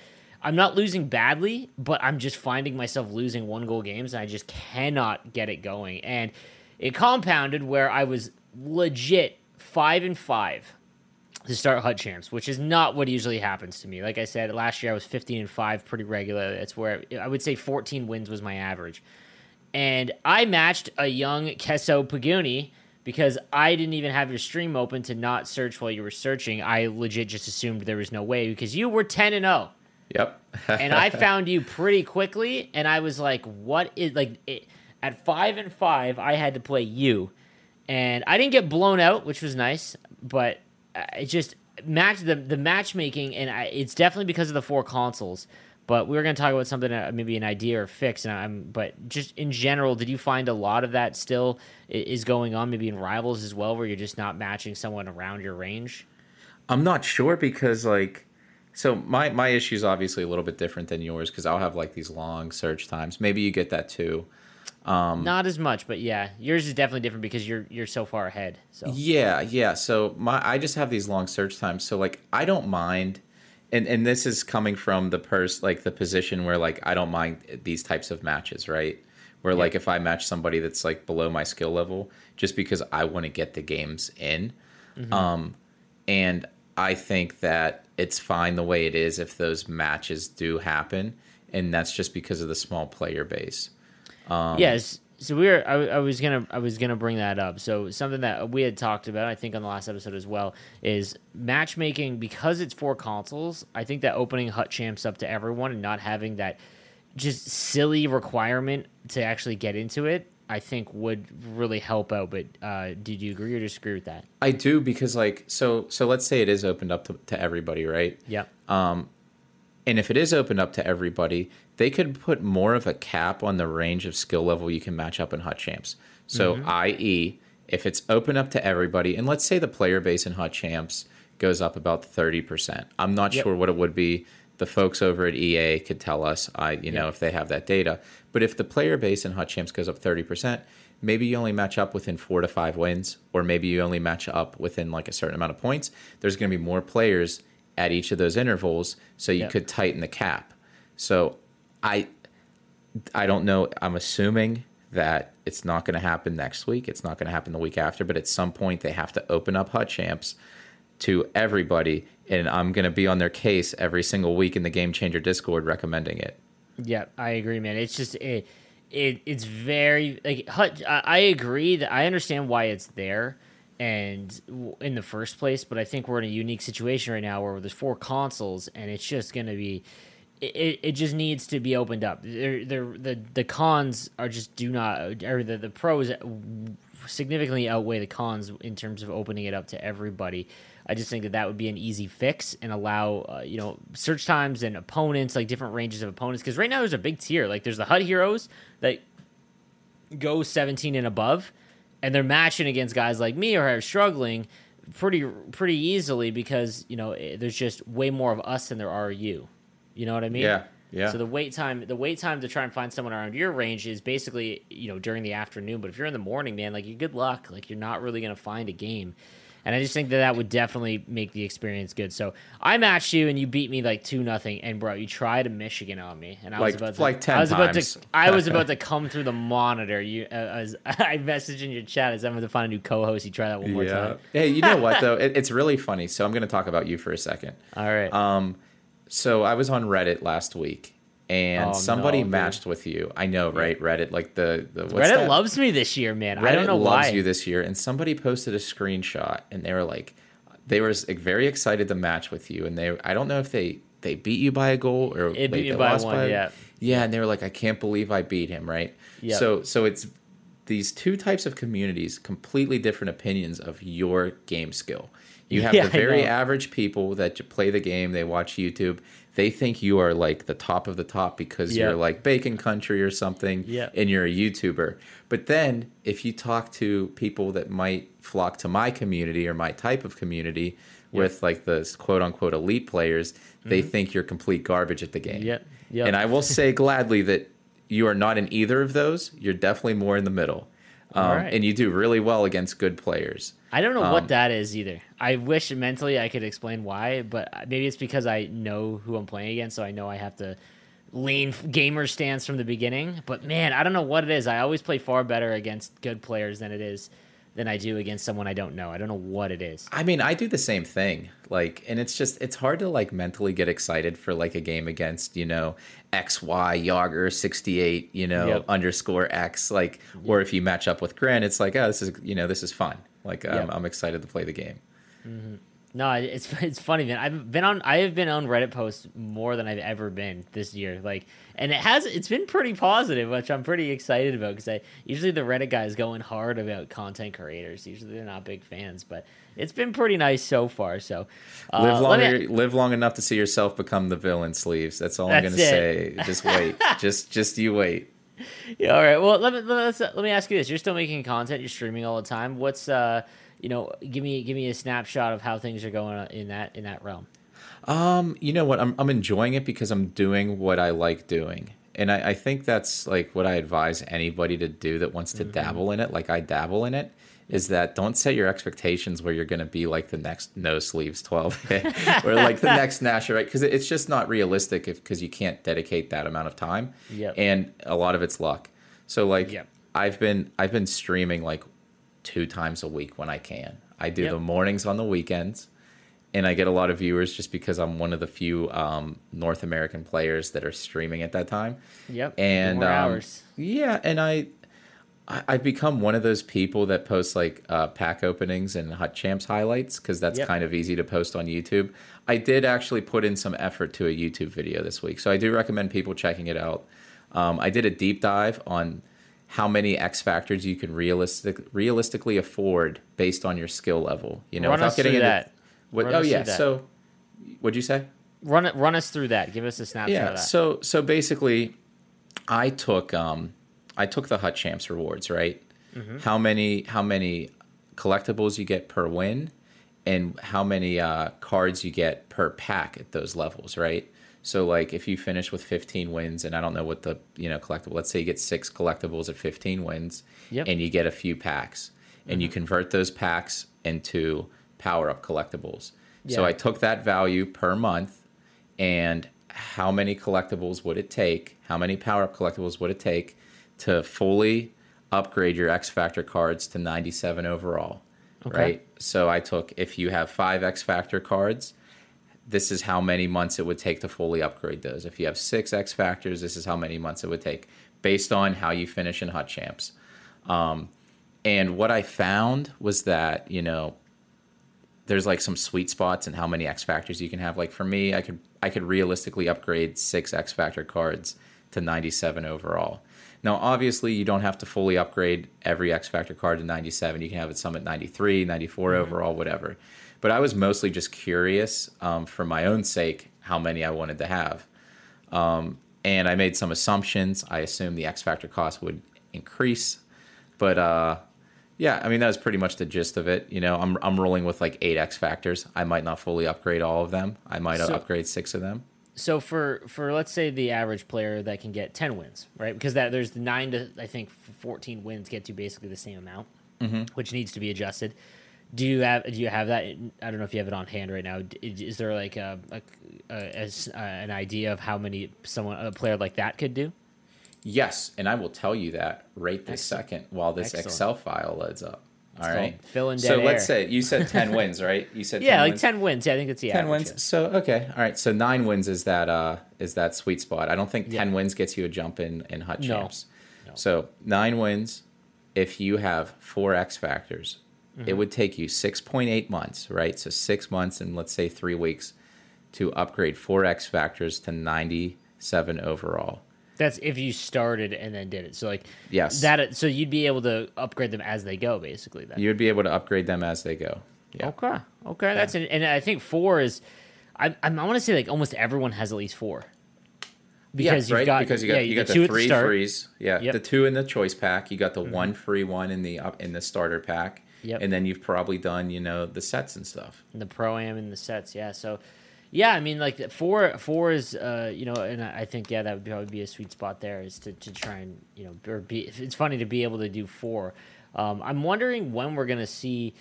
S3: I'm not losing badly, but I'm just finding myself losing one goal games, and I just cannot get it going. And it compounded where I was legit five and five to start HUT champs, which is not what usually happens to me. Like I said, last year I was 15 and 5 pretty regular. That's where I would say 14 wins was my average. And I matched a young Kesso Paguni because I didn't even have your stream open to not search while you were searching. I legit just assumed there was no way because you were 10 and 0.
S4: Yep.
S3: and I found you pretty quickly and I was like, what is like it, at 5 and 5 I had to play you. And I didn't get blown out, which was nice, but it just match the the matchmaking, and I, it's definitely because of the four consoles. But we were going to talk about something, uh, maybe an idea or fix. And I'm, but just in general, did you find a lot of that still is going on, maybe in rivals as well, where you're just not matching someone around your range?
S4: I'm not sure because like, so my my issue is obviously a little bit different than yours because I'll have like these long search times. Maybe you get that too.
S3: Um, Not as much, but yeah, yours is definitely different because you're you're so far ahead. So
S4: yeah, yeah. So my I just have these long search times. So like I don't mind, and and this is coming from the purse like the position where like I don't mind these types of matches, right? Where yeah. like if I match somebody that's like below my skill level, just because I want to get the games in, mm-hmm. um, and I think that it's fine the way it is if those matches do happen, and that's just because of the small player base.
S3: Um, yes. So we were. I, I, was gonna. I was gonna bring that up. So something that we had talked about, I think, on the last episode as well, is matchmaking because it's four consoles. I think that opening Hut Champs up to everyone and not having that just silly requirement to actually get into it, I think would really help out. But uh, did you agree or disagree with that?
S4: I do because, like, so so let's say it is opened up to, to everybody, right?
S3: Yeah.
S4: Um, and if it is opened up to everybody, they could put more of a cap on the range of skill level you can match up in Hut champs. So, mm-hmm. i.e., if it's open up to everybody, and let's say the player base in Hut champs goes up about 30%. I'm not yep. sure what it would be. The folks over at EA could tell us, I you know, if they have that data. But if the player base in Hut champs goes up 30%, maybe you only match up within four to five wins, or maybe you only match up within like a certain amount of points. There's going to be more players at each of those intervals, so you yep. could tighten the cap. So I I don't know. I'm assuming that it's not going to happen next week. It's not going to happen the week after, but at some point they have to open up Hut Champs to everybody, and I'm going to be on their case every single week in the Game Changer Discord recommending it.
S3: Yeah, I agree, man. It's just it, it it's very like Hut. I agree that I understand why it's there and in the first place, but I think we're in a unique situation right now where there's four consoles, and it's just going to be it, it just needs to be opened up. They're, they're, the the cons are just do not or the the pros significantly outweigh the cons in terms of opening it up to everybody. I just think that that would be an easy fix and allow uh, you know search times and opponents like different ranges of opponents because right now there's a big tier like there's the HUT heroes that go 17 and above and they're matching against guys like me or are struggling pretty pretty easily because you know eh, there's just way more of us than there are you. You know what I mean?
S4: Yeah. Yeah.
S3: So the wait time, the wait time to try and find someone around your range is basically, you know, during the afternoon. But if you're in the morning, man, like you good luck. Like you're not really gonna find a game. And I just think that that would definitely make the experience good. So I matched you and you beat me like two nothing. And bro, you tried a Michigan on me, and I
S4: like,
S3: was about
S4: to, like ten
S3: I was
S4: times.
S3: about to, I was about to come through the monitor. You, uh, as I messaged in your chat as I'm going to find a new co-host. You try that one more yeah. time.
S4: Hey, you know what though? It, it's really funny. So I'm going to talk about you for a second.
S3: All right.
S4: Um so I was on Reddit last week and oh, somebody no, matched with you. I know, right? Reddit, like the, the
S3: Reddit that? loves me this year, man.
S4: Reddit
S3: I don't know
S4: loves
S3: why.
S4: you this year, and somebody posted a screenshot, and they were like, they were very excited to match with you, and they, I don't know if they they beat you by a goal or
S3: it beat you by one, by, yeah,
S4: yeah, and they were like, I can't believe I beat him, right? Yeah. So so it's these two types of communities, completely different opinions of your game skill. You have yeah, the very average people that play the game, they watch YouTube, they think you are like the top of the top because yep. you're like Bacon Country or something,
S3: yep.
S4: and you're a YouTuber. But then if you talk to people that might flock to my community or my type of community, with like the quote unquote elite players, they think you're complete garbage at the game.
S3: Mm-hmm. Yep.
S4: And I will say gladly that you are not in either of those. You're definitely more in the middle. Um,
S3: Alright.
S4: And you do really well against good players.
S3: I don't know
S4: Um,
S3: what that is either. I wish mentally I could explain why, but maybe it's because I know who I'm playing against, so I know I have to lean gamer stance from the beginning. But man, I don't know what it is. I always play far better against good players than it is than I do against someone I don't know. I don't know what it is.
S4: I mean, I do the same thing. Like, and it's just it's hard to like mentally get excited for like a game against you know X Y Yager sixty eight you know
S3: Yep.
S4: underscore X like, or if you match up with Gren, it's like oh this is you know this is fun. Like um,
S3: Yep.
S4: I'm, I'm excited to play the game. Mm-hmm.
S3: No, it's it's funny, man. I've been on I have been on Reddit posts more than I've ever been this year. Like, and it has it's been pretty positive, which I'm pretty excited about because I usually the Reddit guys going hard about content creators. Usually they're not big fans, but it's been pretty nice so far. So uh,
S4: live longer,
S3: me-
S4: live long enough to see yourself become the villain sleeves. That's all I'm gonna
S3: it.
S4: say. Just wait. just just you wait.
S3: Yeah, all right. Well, let me let me, let's, let me ask you this: You're still making content. You're streaming all the time. What's uh, you know, give me give me a snapshot of how things are going in that in that realm.
S4: Um, you know what? I'm I'm enjoying it because I'm doing what I like doing. And I, I think that's like what I advise anybody to do that wants to dabble in it, like I dabble in it, is that don't set your expectations where you're gonna be like the next no sleeves twelve or like the next Nasher, right? Because it's just not realistic if because you can't dedicate that amount of time.
S3: Yep.
S4: And a lot of it's luck. So like
S3: Yep.
S4: I've been I've been streaming like two times a week when I can. I do
S3: Yep.
S4: the mornings on the weekends and I get a lot of viewers just because I'm one of the few um, North American players that are streaming at that time.
S3: Yep.
S4: And
S3: More
S4: um,
S3: hours.
S4: yeah, and I, I I've become one of those people that post like uh, pack openings and Hut Champs highlights because that's
S3: Yep.
S4: kind of easy to post on YouTube. I did actually put in some effort to a YouTube video this week, so I do recommend people checking it out. Um, I did a deep dive on how many X factors you can realistic realistically afford based on your skill level. You know,
S3: Run
S4: without getting into
S3: that.
S4: what, oh yeah, so what'd you say?
S3: Run it. Run us through that. Give us a snapshot
S4: Yeah.
S3: of that.
S4: So so basically, I took um I took the Hut Champs rewards right.
S3: Mm-hmm.
S4: How many how many collectibles you get per win, and how many uh, cards you get per pack at those levels, right? So like if you finish with 15 wins, and I don't know what the you know collectible. Let's say you get six collectibles at 15 wins,
S3: Yep.
S4: and you get a few packs, and you mm-hmm. convert those packs into power up collectibles. So I took that value per month and how many collectibles would it take? How many power up collectibles would it take to fully upgrade your X Factor cards to 97 overall?
S3: Okay.
S4: Right. So I took if you have five X Factor cards, this is how many months it would take to fully upgrade those. If you have six X Factors, this is how many months it would take based on how you finish in Hut Champs. Um, and what I found was that, you know, there's like some sweet spots in how many X factors you can have. Like for me, I could I could realistically upgrade six X factor cards to 97 overall. Now, obviously, you don't have to fully upgrade every X factor card to 97. You can have it some at 93, 94 overall, whatever. But I was mostly just curious um, for my own sake how many I wanted to have. Um, and I made some assumptions. I assumed the X factor cost would increase, but uh, yeah, I mean that was pretty much the gist of it. You know, I'm I'm rolling with like eight X factors. I might not fully upgrade all of them. I might
S3: So-
S4: upgrade six of them.
S3: so for for let's say the average player that can get 10 wins right because that there's the 9 to i think 14 wins get to basically the same amount
S4: Mm-hmm.
S3: which needs to be adjusted do you have do you have that in- i don't know if you have it on hand right now is there like a, a, a as, uh, an idea of how many someone a player like that could do
S4: Yes, and I will tell you that right this
S3: Excellent.
S4: second while this
S3: Excellent.
S4: Excel file loads up. All
S3: called
S4: right.
S3: filling
S4: So
S3: dead
S4: let's say you said 10 wins, right? You said
S3: yeah
S4: 10
S3: like
S4: wins.
S3: 10 wins yeah i think it's the
S4: 10
S3: average,
S4: wins. So okay, all right. So nine wins is that uh is that sweet spot. I don't think
S3: Yeah.
S4: 10 wins gets you a jump in in hut
S3: No.
S4: champs. So nine wins. If you have four X factors,
S3: Mm-hmm.
S4: it would take you 6.8 months, right? So six months and let's say three weeks to upgrade four X factors to 97 overall.
S3: That's if you started and then did it. So like
S4: Yes.
S3: that. So you'd be able to upgrade them as they go, basically. Then.
S4: You would be able to upgrade them as they go. Yeah.
S3: Okay. Okay. That's an, and I think four is. I I want to say like almost everyone has at least four. Because
S4: yeah,
S3: you've
S4: right?
S3: got
S4: because you got
S3: yeah,
S4: you,
S3: get
S4: got
S3: two
S4: the three
S3: start.
S4: frees, yeah,
S3: Yep. Mm-hmm.
S4: the two in the choice pack. You got the one free one in the up in the starter pack.
S3: Yep.
S4: and then you've probably done you know the sets and stuff.
S3: the pro am and the sets. Yeah, so yeah, I mean like four four is uh you know, and I think yeah that would probably be a sweet spot there is to to try and you know or be it's funny to be able to do four. Um, I'm wondering when we're gonna see.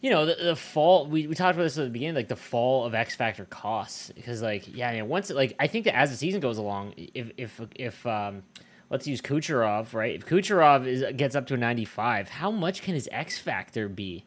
S3: You know the, the fall. We, we talked about this at the beginning, like the fall of X Factor costs, because like yeah, I mean, once like I think that as the season goes along, if if if um, let's use Kucherov, right? If Kucherov is gets up to a 95, how much can his X Factor be?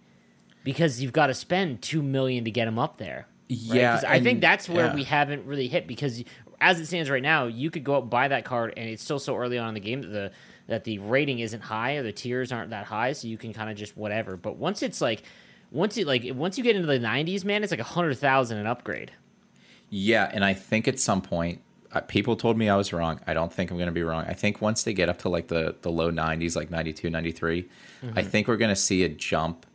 S3: Because you've got to spend two million to get him up there. right?
S4: Yeah,
S3: 'Cause I think that's where
S4: yeah.
S3: we haven't really hit because as it stands right now, you could go out and buy that card, and it's still so early on in the game that the that the rating isn't high or the tiers aren't that high, so you can kind of just whatever. But once it's like once it like once you get into the 90s, man, it's like a hundred thousand an upgrade.
S4: Yeah, and I think at some point people told me I was wrong. I don't think I'm going to be wrong. I think once they get up to like the the low 90s, like 92, 93, I mm-hmm. think we're going to see a jump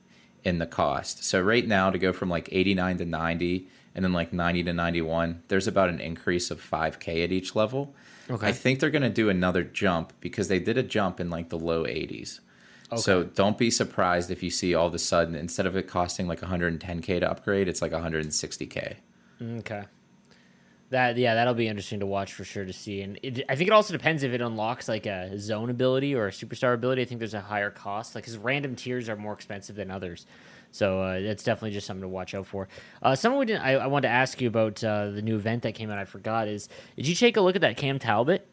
S4: in the cost. So right now to go from like 89 to 90 and then like 90 to 91, there's about an increase of 5k at each level.
S3: Okay.
S4: I think they're going to do another jump because they did a jump in like the low 80s. Okay. So don't be surprised if you see all of a sudden instead of it costing like 110k to upgrade, it's like 160k.
S3: Mm, okay. That yeah, that'll be interesting to watch for sure to see, and it, I think it also depends if it unlocks like a zone ability or a superstar ability. I think there's a higher cost, like because random tiers are more expensive than others, so uh, that's definitely just something to watch out for. Uh, someone we didn't, I, I wanted to ask you about uh, the new event that came out. I forgot is did you take a look at that Cam Talbot?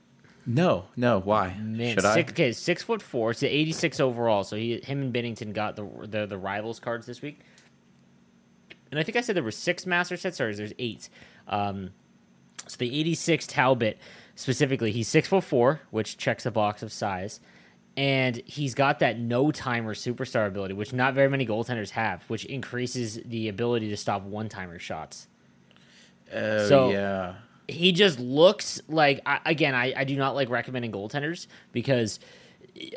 S4: No, no. Why?
S3: Man,
S4: Should I?
S3: okay, six foot four. It's 86 overall. So he, him and Binnington got the, the the rivals cards this week. And I think I said there were six master sets, or there's eight. Um, so the 86 Talbot specifically, he's six foot four, which checks the box of size, and he's got that no timer superstar ability, which not very many goaltenders have, which increases the ability to stop one timer shots.
S4: Oh
S3: So-
S4: yeah.
S3: he just looks like I, again I, I do not like recommending goaltenders because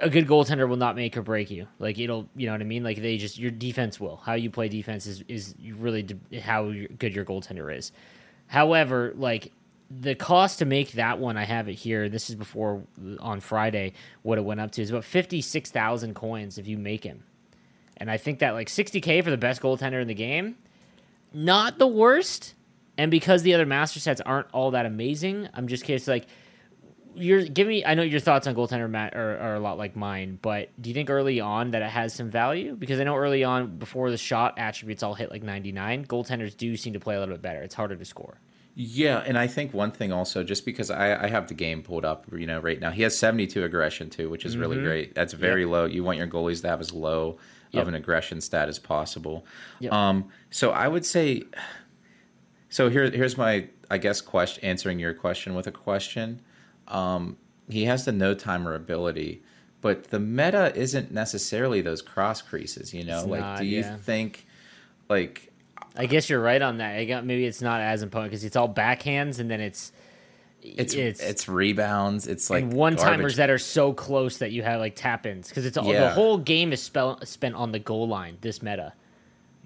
S3: a good goaltender will not make or break you. Like it'll you know what i mean? Like they just your defense will. How you play defense is is really de- how your- good your goaltender is however like the cost to make that one i have it here this is before on friday what it went up to is about 56000 coins if you make him and i think that like 60k for the best goaltender in the game not the worst. And because the other master sets aren't all that amazing, I'm just curious. Like, you're give me. I know your thoughts on goaltender Matt are, are a lot like mine, but do you think early on that it has some value? Because I know early on, before the shot attributes all hit like 99, goaltenders do seem to play a little bit better. It's harder to score.
S4: Yeah, and I think one thing also, just because I, I have the game pulled up, you know, right now, he has 72 aggression too, which is really great. That's very low. You want your goalies to have as low
S3: Yep.
S4: of an aggression stat as possible.
S3: Yep.
S4: Um, so I would say, so here, here's my, I guess, question, answering your question with a question. Um, he has the no timer ability, but the meta isn't necessarily those cross creases. You know,
S3: It's
S4: like,
S3: not,
S4: do you
S3: yeah.
S4: think, like,
S3: I guess you're right on that. I got, maybe it's not as important because it's all backhands and then it's
S4: it's it's, rebounds, it's like
S3: one timers that are so close that you have like tap ins because it's all, the whole game is spell, spent on the goal line. This meta,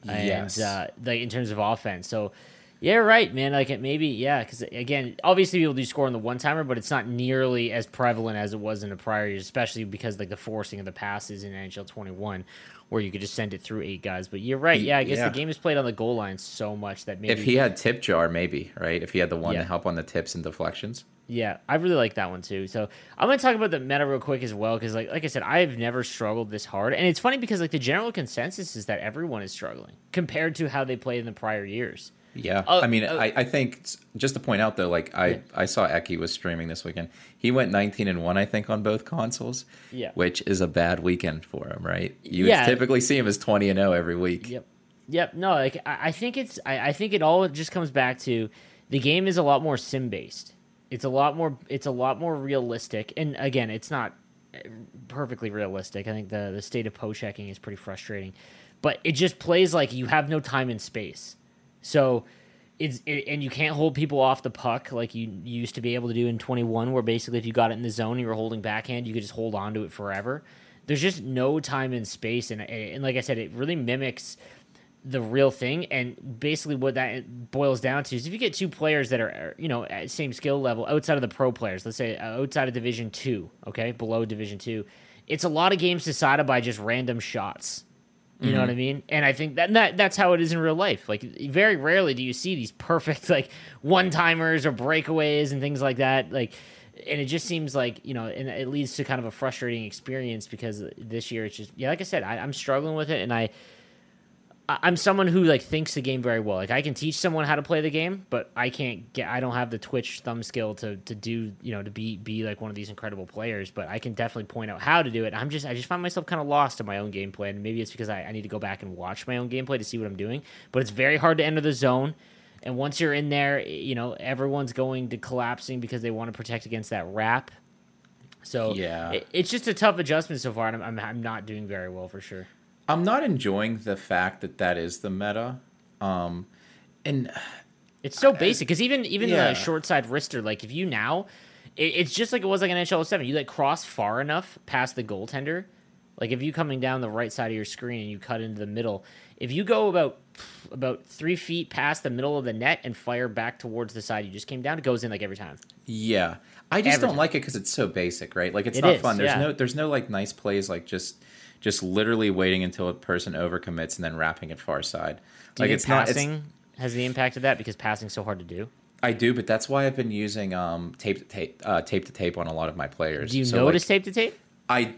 S3: and
S4: Yes.
S3: uh, like in terms of offense. So yeah, right, man. Like it maybe yeah, because again, obviously people do score on the one timer, but it's not nearly as prevalent as it was in the prior years, especially because like the forcing of the passes in NHL 21, where you could just send it through eight guys. But you're right. Yeah, I guess
S4: Yeah.
S3: the game is played on the goal line so much that maybe
S4: If he had tip jar, maybe right. If he had the one
S3: Yeah.
S4: to help on the tips and deflections.
S3: Yeah, I really like that one too. So I'm gonna talk about the meta real quick as well, because like like I said, I've never struggled this hard, and it's funny because like the general consensus is that everyone is struggling compared to how they played in the prior years.
S4: Yeah,
S3: Oh,
S4: I mean,
S3: oh.
S4: I, I think just to point out though, like I
S3: Yeah.
S4: I saw Eki was streaming this weekend. He went 19 and one, I think, on both consoles.
S3: Yeah.
S4: which is a bad weekend for him, right? You
S3: Yeah.
S4: typically see him as 20 and 0 every week.
S3: Yep. Yep. No, like I, I think it's I, I think it all just comes back to the game is a lot more sim based. It's a lot more it's a lot more realistic. And again, it's not eh, perfectly realistic. I think the the state of post checking is pretty frustrating. But it just plays like you have no time and space. So it's it, and you can't hold people off the puck like you, used to be able to do in 21 where basically if you got it in the zone and you were holding backhand you could just hold on to it forever. There's just no time and space and, and like i said it really mimics the real thing. And basically what that boils down to is if you get two players that are you know at same skill level outside of the pro players let's say uh, outside of division 2 okay below division 2 it's a lot of games decided by just random shots You know what mm-hmm. I mean? And I think that, that that's how it is in real life. Like very rarely do you see these perfect like one timers or breakaways and things like that. Like, and it just seems like you know, and it leads to kind of a frustrating experience because this year it's just yeah, like I said, I, I'm struggling with it, and I- I'm someone who like thinks the game very well. Like I can teach someone how to play the game, but I can't get. I don't have the Twitch thumb skill to to do you know to be be like one of these incredible players. But I can definitely point out how to do it. I'm just I just find myself kind of lost in my own gameplay, and maybe it's because I, I need to go back and watch my own gameplay to see what I'm doing. But it's very hard to enter the zone. And once you're in there, you know everyone's going to collapsing because they want to protect against that wrap. So
S4: Yeah.
S3: it, it's just a tough adjustment so far, and I'm, I'm I'm not doing very well for sure.
S4: I'm not enjoying the fact that that is the meta. Um, and
S3: It's so basic because even even
S4: yeah.
S3: the short side wrister, like if you now, it, it's just like it was like an NHL 07. You like cross far enough past the goaltender, like if you coming down the right side of your screen and you cut into the middle, if you go about about three feet past the middle of the net and fire back towards the side you just came down, it goes in like every time.
S4: yeah, I just
S3: Every
S4: don't
S3: time.
S4: like it because it's so basic, right? Like it's
S3: It
S4: not
S3: is,
S4: fun. There's
S3: yeah.
S4: no there's no like nice plays like just just literally waiting until a person overcommits and then wrapping it far side.
S3: Do you
S4: like
S3: think
S4: it's not.
S3: passing
S4: It's,
S3: has the impact of that because passing's so hard to do?
S4: I do, but that's why I've been using um tape to tape uh, tape to tape on a lot of my players.
S3: Do you
S4: So, like,
S3: notice tape to tape?
S4: I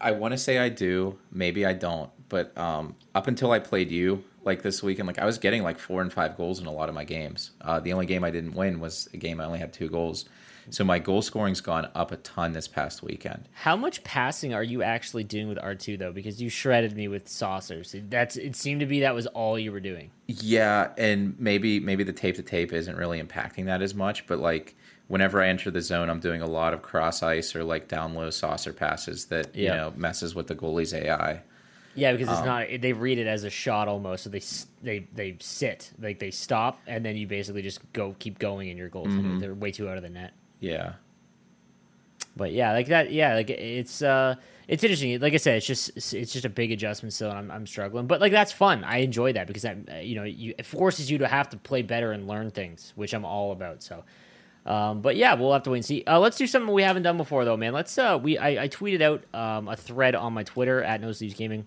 S4: I want to say I do. Maybe I don't. But um, up until I played you like this weekend, like I was getting like four and five goals in a lot of my games. Uh, the only game I didn't win was a game I only had two goals. So my goal scoring's gone up a ton this past weekend.
S3: How much passing are you actually doing with R two though? Because you shredded me with saucers. That's it seemed to be that was all you were doing.
S4: Yeah, and maybe maybe the tape to tape isn't really impacting that as much, but like whenever I enter the zone, I'm doing a lot of cross ice or like down low saucer passes that you know messes with the goalie's AI.
S3: Yeah, because
S4: Um,
S3: it's not. They read it as a shot almost. So they they they sit like they stop, and then you basically just go keep going in your goals.
S4: Mm-hmm.
S3: They're way too out of the net.
S4: Yeah.
S3: But yeah, like that. Yeah, like it's uh, it's interesting. Like I said, it's just it's just a big adjustment still, and I'm, I'm struggling. But like that's fun. I enjoy that because that you know you, it forces you to have to play better and learn things, which I'm all about. So. Um, but yeah, we'll have to wait and see. Uh, let's do something we haven't done before, though, man. Let's. Uh, we I, I tweeted out um, a thread on my Twitter at No Gaming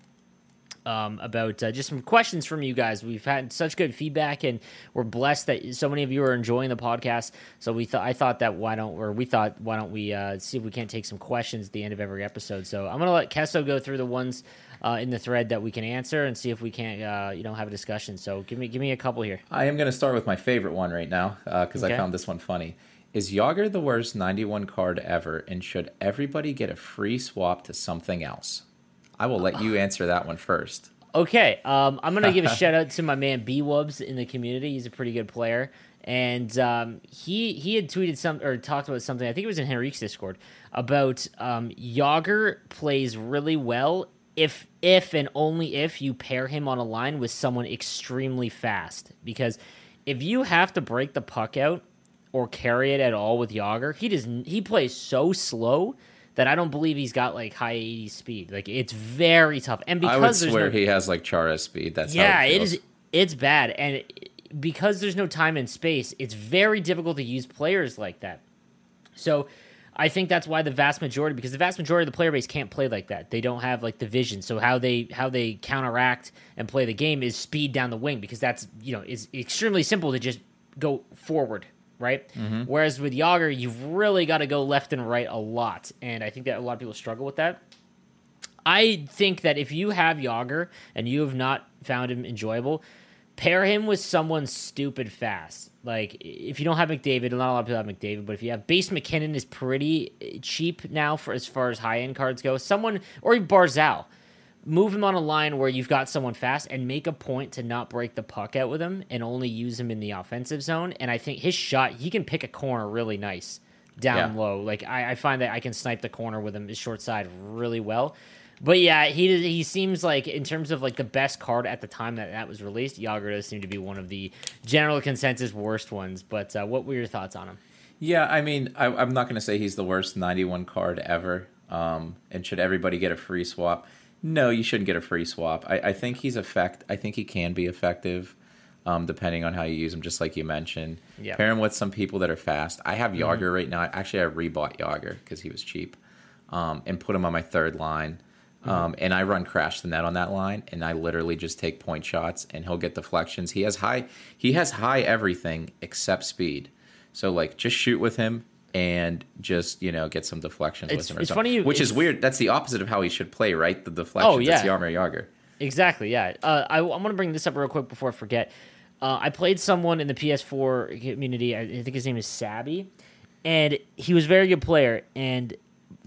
S3: um, about uh, just some questions from you guys. We've had such good feedback, and we're blessed that so many of you are enjoying the podcast. So we thought I thought that why don't or we thought why don't we uh, see if we can't take some questions at the end of every episode. So I'm gonna let Kesso go through the ones uh, in the thread that we can answer and see if we can't uh, you know have a discussion. So give me give me a couple here.
S4: I am going to start with my favorite one right now because
S3: Okay.
S4: I found this one funny. Is Jagr the worst 91 card ever, and should everybody get a free swap to something else? I will let you answer that one first.
S3: Okay, um, I'm gonna give a shout out to my man B Wubs in the community. He's a pretty good player, and um, he he had tweeted some or talked about something. I think it was in Henrique's Discord about um, Jagr plays really well if if and only if you pair him on a line with someone extremely fast. Because if you have to break the puck out or carry it at all with Jagr, he does he plays so slow. That I don't believe he's got like high 80 speed. Like it's very tough, and because
S4: I would
S3: there's
S4: swear
S3: no,
S4: he has like Chara speed. That's
S3: yeah,
S4: it,
S3: it is. It's bad, and it- because there's no time and space, it's very difficult to use players like that. So, I think that's why the vast majority, because the vast majority of the player base can't play like that. They don't have like the vision. So how they how they counteract and play the game is speed down the wing, because that's you know is extremely simple to just go forward, right? Mm-hmm. Whereas with Jagr, you've really got to go left and right a lot, and I think that a lot of people struggle with that. I think that if you have Jagr and you have not found him enjoyable, pair him with someone stupid fast. Like if you don't have McDavid, not a lot of people have McDavid, but if you have base MacKinnon is pretty cheap now for as far as high end cards go. Someone or even Barzal, move him on a line where you've got someone fast and make a point to not break the puck out with him and only use him in the offensive zone. And I think his shot, he can pick a corner really nice down
S4: Yeah.
S3: low. Like I, I find that I can snipe the corner with him his short side really well. But yeah, he he seems like in terms of like the best card at the time that that was released, Jagr does seem to be one of the general consensus worst ones. But uh, what were your thoughts on him?
S4: Yeah, I mean, I, I'm not going to say he's the worst 91 card ever. Um, and should everybody get a free swap? No, you shouldn't get a free swap. I, I think he's effect. I think he can be effective, um, depending on how you use him. Just like you mentioned,
S3: Yeah.
S4: pair him with some people that are fast. I have Jagr right now. Actually, I rebought Jagr because he was cheap, um, and put him on my third line. Mm-hmm. Um, and I run crash the net on that line, and I literally just take point shots, and he'll get deflections. He has high, he has high everything except speed. So like, just shoot with him and just you know get some deflections
S3: It's- it's funny you-
S4: which is weird. That's the opposite of how he should play, right? The deflections.
S3: Oh, yeah.
S4: It's Jaromir Jagr.
S3: Exactly. Yeah. Uh, I, I'm going to bring this up real quick before I forget. Uh, I played someone in the PS4 community. I I think his name is Sabby, and he was a very good player. And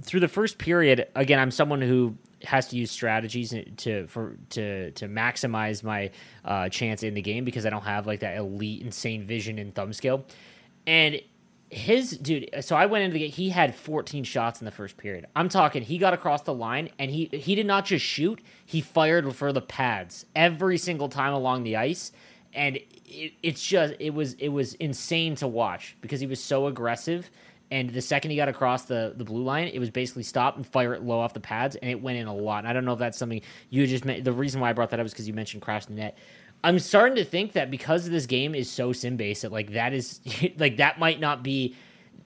S3: through the first period, again, I'm someone who has to use strategies to for to to maximize my uh, chance in the game because I don't have like that elite, insane vision and thumb skill. And his dude so i went into the game he had 14 shots in the first period i'm talking he got across the line and he he did not just shoot he fired for the pads every single time along the ice and it, it's just it was it was insane to watch because he was so aggressive and the second he got across the, the blue line, it was basically stop and fire it low off the pads, and it went in a lot. And I don't know if that's something you just meant. The reason why I brought that up is because you mentioned crash the net. I'm starting to think that because this game is so sim based, that like that is like that might not be.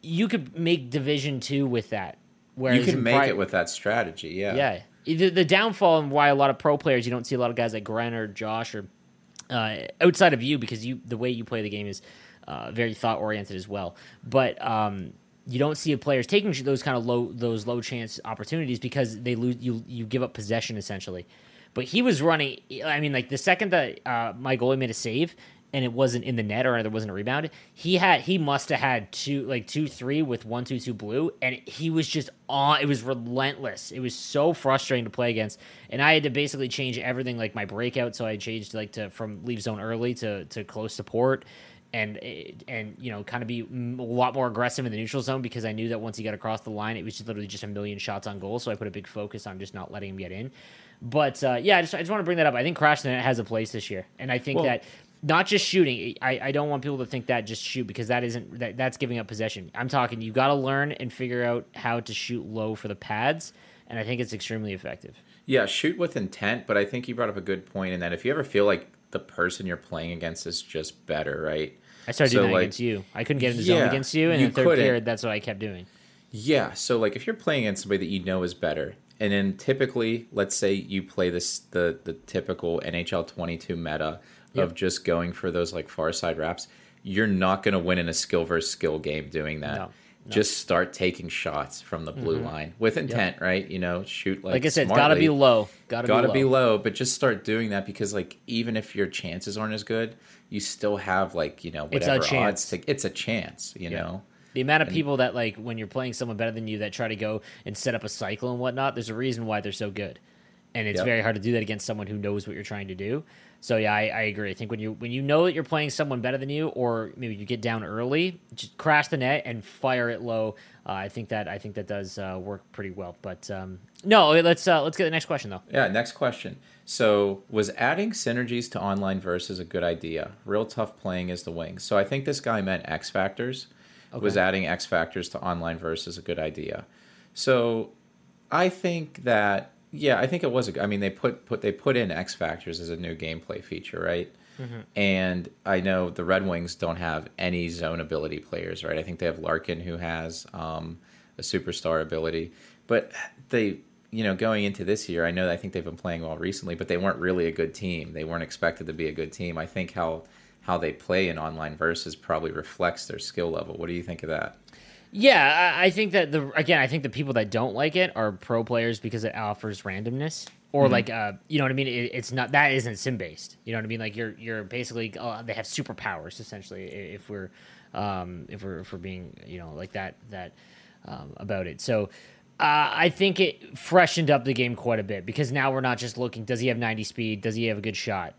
S3: You could make Division Two with that. Whereas
S4: You can make
S3: pri-
S4: it with that strategy. Yeah.
S3: yeah. The, the downfall and why a lot of pro players you don't see a lot of guys like Gren or Josh or uh, outside of you because you the way you play the game is uh, very thought oriented as well. But um, you don't see players taking those kind of low those low chance opportunities because they lose you you give up possession essentially. But he was running. I mean, like the second that uh, my goalie made a save and it wasn't in the net or there wasn't a rebound, he had he must have had two like two three with one two two blue, and he was just on. It was relentless. It was so frustrating to play against, and I had to basically change everything like my breakout. So I changed like to from leave zone early to to close support. And and you know, kind of be a lot more aggressive in the neutral zone because I knew that once he got across the line, it was just literally just a million shots on goal. So I put a big focus on just not letting him get in. But uh, yeah, I just, I just want to bring that up. I think Crash the has a place this year, and I think
S4: Well-
S3: that not just shooting. I, I don't want people to think that just shoot because that isn't that, that's giving up possession. I'm talking you got to learn and figure out how to shoot low for the pads, and I think it's extremely effective.
S4: Yeah, shoot with intent, but I think you brought up a good point in that if you ever feel like the person you're playing against is just better, right?
S3: I started
S4: So,
S3: doing that
S4: like,
S3: against you. I couldn't get in the zone against you, and
S4: you
S3: in the third
S4: couldn't.
S3: period, that's what I kept doing.
S4: Yeah, so like if you're playing against somebody that you know is better, and then typically, let's say you play this the the typical NHL 22 meta of just going for those like far side wraps, you're not going to win in a skill versus skill game doing that.
S3: No, no.
S4: Just start taking shots from the blue mm-hmm. line with intent, right? You know, shoot like
S3: Like I said, it's got to be low. Got to
S4: gotta
S3: be
S4: be
S3: low.
S4: low, but just start doing that because like even if your chances aren't as good, you still have like you know whatever odds to it's a chance, you know.
S3: The amount of people that like when you're playing someone better than you that try to go and set up a cycle and whatnot, there's a reason why they're so good, and it's
S4: Yep.
S3: very hard to do that against someone who knows what you're trying to do. So yeah, I, I agree. I think when you when you know that you're playing someone better than you, or maybe you get down early, just crash the net and fire it low. Uh, I think that I think that does uh, work pretty well. But um, no, let's uh, let's get the next question though.
S4: Yeah, next question. So, was adding synergies to online versus a good idea? Real tough playing is the wings. So, I think this guy meant X factors. Was adding X factors to online versus a good idea? So, I think that yeah, I think it was a. I mean, they put put they put in X factors as a new gameplay feature, right? And I know the Red Wings don't have any zone ability players, right? I think they have Larkin who has um, a superstar ability, but they, you know, going into this year, I know I think they've been playing well recently, but they weren't really a good team. They weren't expected to be a good team. I think how how they play in online versus probably reflects their skill level. What do you think of that?
S3: Yeah, I, think that the again, I think the people that don't like it are pro players because it offers randomness, or like, uh, you know what I mean. It, it's not that isn't sim based. You know what I mean? Like you're you're basically uh, they have superpowers essentially. If we're um, if we're if we're being you know like that that um, about it. So. Uh, I think it freshened up the game quite a bit because now we're not just looking. Does he have 90 speed? Does he have a good shot?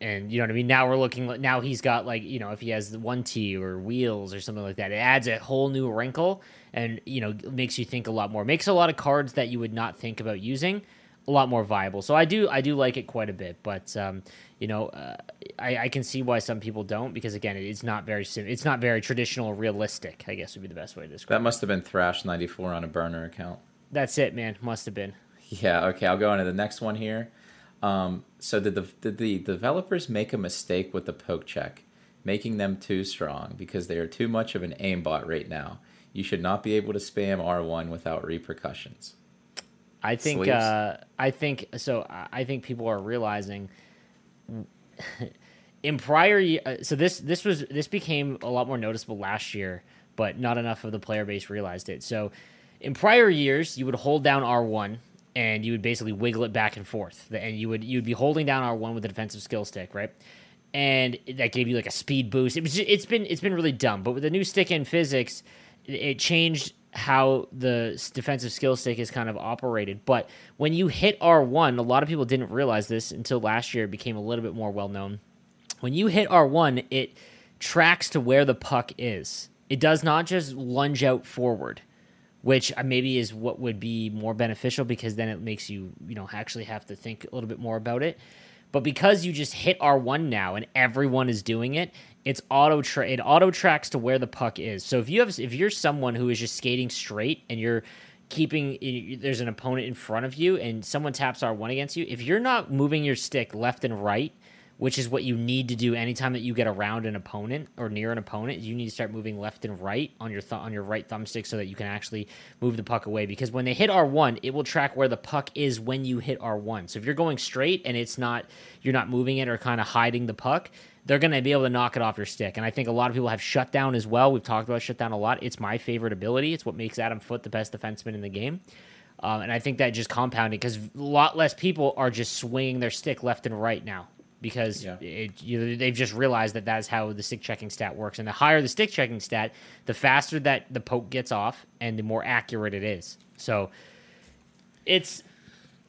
S3: And you know what I mean. Now we're looking. Now he's got like you know if he has the one T or wheels or something like that, it adds a whole new wrinkle and you know makes you think a lot more. Makes a lot of cards that you would not think about using a lot more viable. So I do I do like it quite a bit, but um, you know uh, I, I can see why some people don't because again it's not very sim- it's not very traditional or realistic. I guess would be the best way to describe.
S4: That must have been Thrash ninety four on a burner account.
S3: That's it, man. Must have been.
S4: Yeah, okay, I'll go on to the next one here. Um, so did the did the developers make a mistake with the poke check, making them too strong because they are too much of an aimbot right now? You should not be able to spam R1 without repercussions.
S3: I think uh, I think so. I- I think people are realizing in prior uh, so this this was this became a lot more noticeable last year, but not enough of the player base realized it. So in prior years, you would hold down R one and you would basically wiggle it back and forth, and you would you would be holding down R one with the defensive skill stick, right? And that gave you like a speed boost. It was just, it's been it's been really dumb, but with the new stick in physics, it changed how the defensive skill stick is kind of operated. But when you hit R1, a lot of people didn't realize this until last year it became a little bit more well known. When you hit R1, it tracks to where the puck is. It does not just lunge out forward, which uh, maybe is what would be more beneficial because then it makes you, you know, actually have to think a little bit more about it. But because you just hit R1 now and everyone is doing it, it's auto tra- it auto tracks to where the puck is. So if you have if you're someone who is just skating straight and you're keeping there's an opponent in front of you and someone taps R1 against you, if you're not moving your stick left and right, which is what you need to do anytime that you get around an opponent or near an opponent. You need to start moving left and right on your th- on your right thumbstick so that you can actually move the puck away. Because when they hit R one, it will track where the puck is when you hit R one. So if you're going straight and it's not you're not moving it or kind of hiding the puck, they're going to be able to knock it off your stick. And I think a lot of people have shutdown as well. We've talked about shutdown a lot. It's my favorite ability. It's what makes Adam Foote the best defenseman in the game. Um, and I think that just compounded because a lot less people are just swinging their stick left and right now because
S4: Yeah.
S3: it, you, they've just realized that that's how the stick checking stat works. And the higher the stick checking stat, the faster that the poke gets off and the more accurate it is. So it's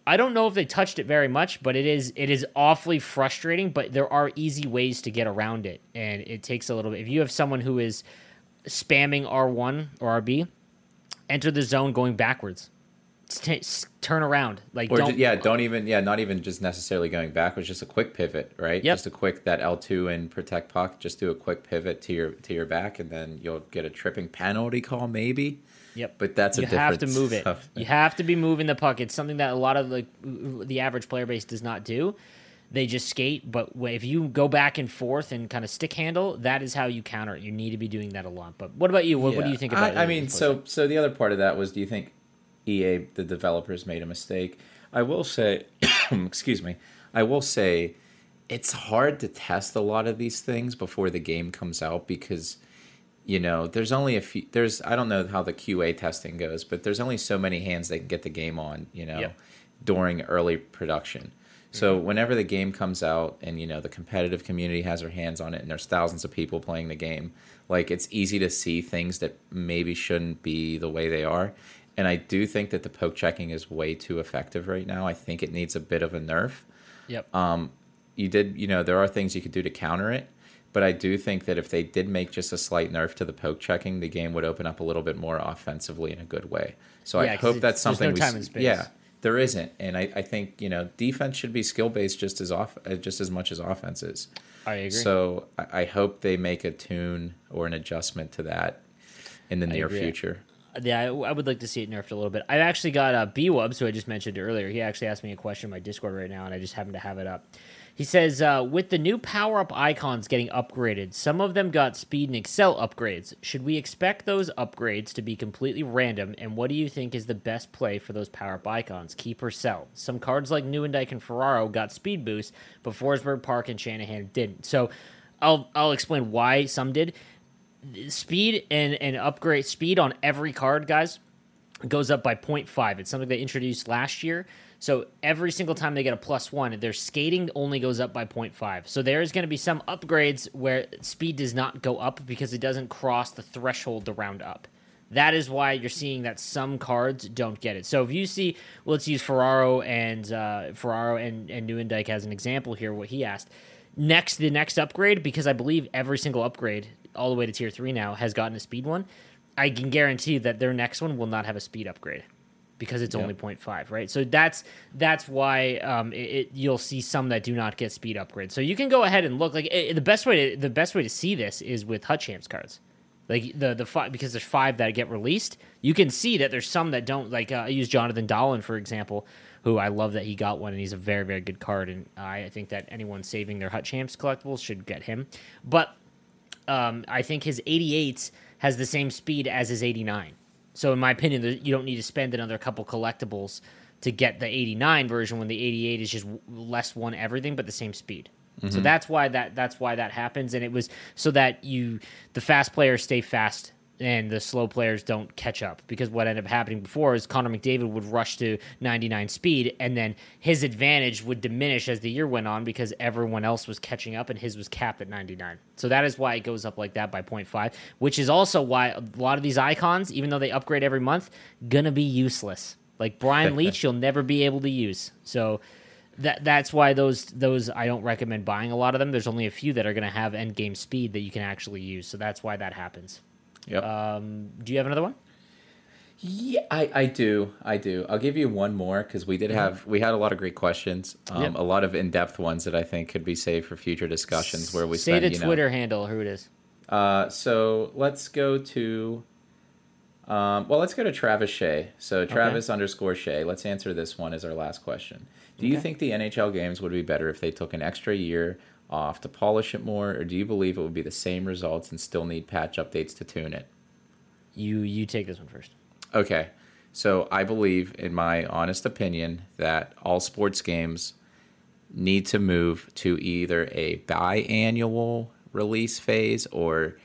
S3: I don't know if they touched it very much, but it is it is awfully frustrating. But there are easy ways to get around it, and it takes a little bit. If you have someone who is spamming R one or RB, enter the zone going backwards. T- turn around, like
S4: Or
S3: don't,
S4: ju- yeah, don't even yeah, not even just necessarily going backwards, just a quick pivot, right?
S3: Yep.
S4: Just a quick that L two and protect puck. Just do a quick pivot to your to your back, and then you'll get a tripping penalty call, maybe.
S3: Yep.
S4: But that's a
S3: you have to move it.
S4: stuff.
S3: You have to be moving the puck. It's something that a lot of like the average player base does not do. They just skate, but if you go back and forth and kind of stick handle, that is how you counter it. You need to be doing that a lot. But what about you? What, what do you think about?
S4: I, I mean, so so the other part of that was, do you think EA, the developers, made a mistake? I will say, excuse me, I will say, it's hard to test a lot of these things before the game comes out because you know there's only a few there's i don't know how the qa testing goes but there's only so many hands they can get the game on you know
S3: Yeah.
S4: during early production so mm-hmm. whenever the game comes out and you know the competitive community has their hands on it and there's thousands of people playing the game like it's easy to see things that maybe shouldn't be the way they are and i do think that the poke checking is way too effective right now i think it needs a bit of a nerf
S3: yep.
S4: um, you did, you know, there are things you could do to counter it. But I do think that if they did make just a slight nerf to the poke checking, the game would open up a little bit more offensively in a good way. So
S3: Yeah,
S4: I hope that's
S3: there's
S4: something
S3: no
S4: we
S3: time and space.
S4: Yeah, there isn't, and I, I think you know defense should be skill based just as off uh, just as much as offense is.
S3: I agree.
S4: So I, I hope they make a tune or an adjustment to that in the near
S3: agree.
S4: future.
S3: Yeah, I, I would like to see it nerfed a little bit. I've actually got uh, B who I just mentioned earlier. He actually asked me a question in my Discord right now, and I just happen to have it up. He says, uh, with the new power up icons getting upgraded, some of them got speed and excel upgrades. Should we expect those upgrades to be completely random? And what do you think is the best play for those power up icons? Keep or sell? Some cards like Nieuwendyk and Ferraro got speed boosts, but Forsberg, Park, and Shanahan didn't. So I'll I'll explain why some did speed and, and upgrade speed on every card, guys, goes up by 0.5. It's something they introduced last year. So every single time they get a plus one, their skating only goes up by 0.5. So there is going to be some upgrades where speed does not go up because it doesn't cross the threshold to round up. That is why you're seeing that some cards don't get it. So if you see, well, let's use Ferraro and uh, Ferraro and and Nieuwendyk as an example here. What he asked next, the next upgrade, because I believe every single upgrade all the way to tier three now has gotten a speed one. I can guarantee that their next one will not have a speed upgrade because it's only 0.5 right? So that's that's why um, it, it, you'll see some that do not get speed upgrades. So you can go ahead and look like eh, the best way to the best way to see this is with hut champs cards. Like the the five because there's five that get released you can see that there's some that don't like uh, i use jonathan Dolan for example who i love that he got one and he's a very very good card and i think that anyone saving their hut champs collectibles should get him. But um, i think his 88 has the same speed as his 89 so in my opinion, you don't need to spend another couple collectibles to get the 89 version when the 88 is just less one everything but the same speed.
S4: Mm-hmm.
S3: So that's why that that's why that happens, and it was so that you the fast players stay fast and the slow players don't catch up because what ended up happening before is Connor McDavid would rush to 99 speed and then his advantage would diminish as the year went on because everyone else was catching up and his was capped at 99. So that is why it goes up like that by 0.5, which is also why a lot of these icons, even though they upgrade every month, gonna be useless. Like Brian Leetch, you'll never be able to use. So that that's why those those I don't recommend buying a lot of them. There's only a few that are going to have end game speed that you can actually use. So that's why that happens.
S4: Yep.
S3: Um, do you have another one?
S4: Yeah, I, I do. I do. I'll give you one more because we did have we had a lot of great questions, um,
S3: Yep.
S4: a lot of in depth ones that I think could be saved for future discussions where we
S3: say
S4: spend,
S3: the
S4: you know-
S3: Twitter handle who it is.
S4: Uh, so let's go to. Um, well, let's go to Travis Shea. So Travis underscore Shea. Let's answer this one as our last question. Do you think the NHL games would be better if they took an extra year off to polish it more, or do you believe it would be the same results and still need patch updates to tune it?
S3: You you take this one first.
S4: Okay. So I believe, in my honest opinion, that all sports games need to move to either a biannual release phase or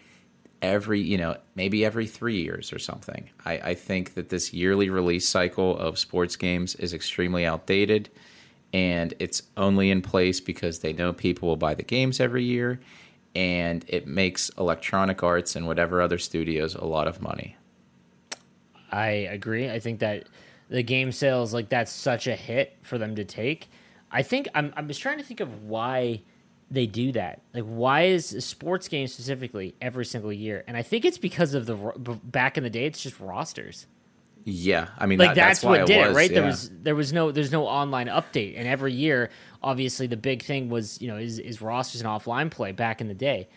S4: every, you know, maybe every three years or something. I, I think that this yearly release cycle of sports games is extremely outdated and it's only in place because they know people will buy the games every year and it makes electronic arts and whatever other studios a lot of money.
S3: I agree. I think that the game sales like that's such a hit for them to take. I think I'm I'm just trying to think of why they do that. Like why is sports game specifically every single year? And I think it's because of the back in the day it's just rosters.
S4: Yeah, I mean,
S3: like
S4: that-
S3: that's,
S4: why
S3: what did it,
S4: was,
S3: right? There was there was no there's no online update, and every year, obviously, the big thing was you know is is rosters and offline play back in the day,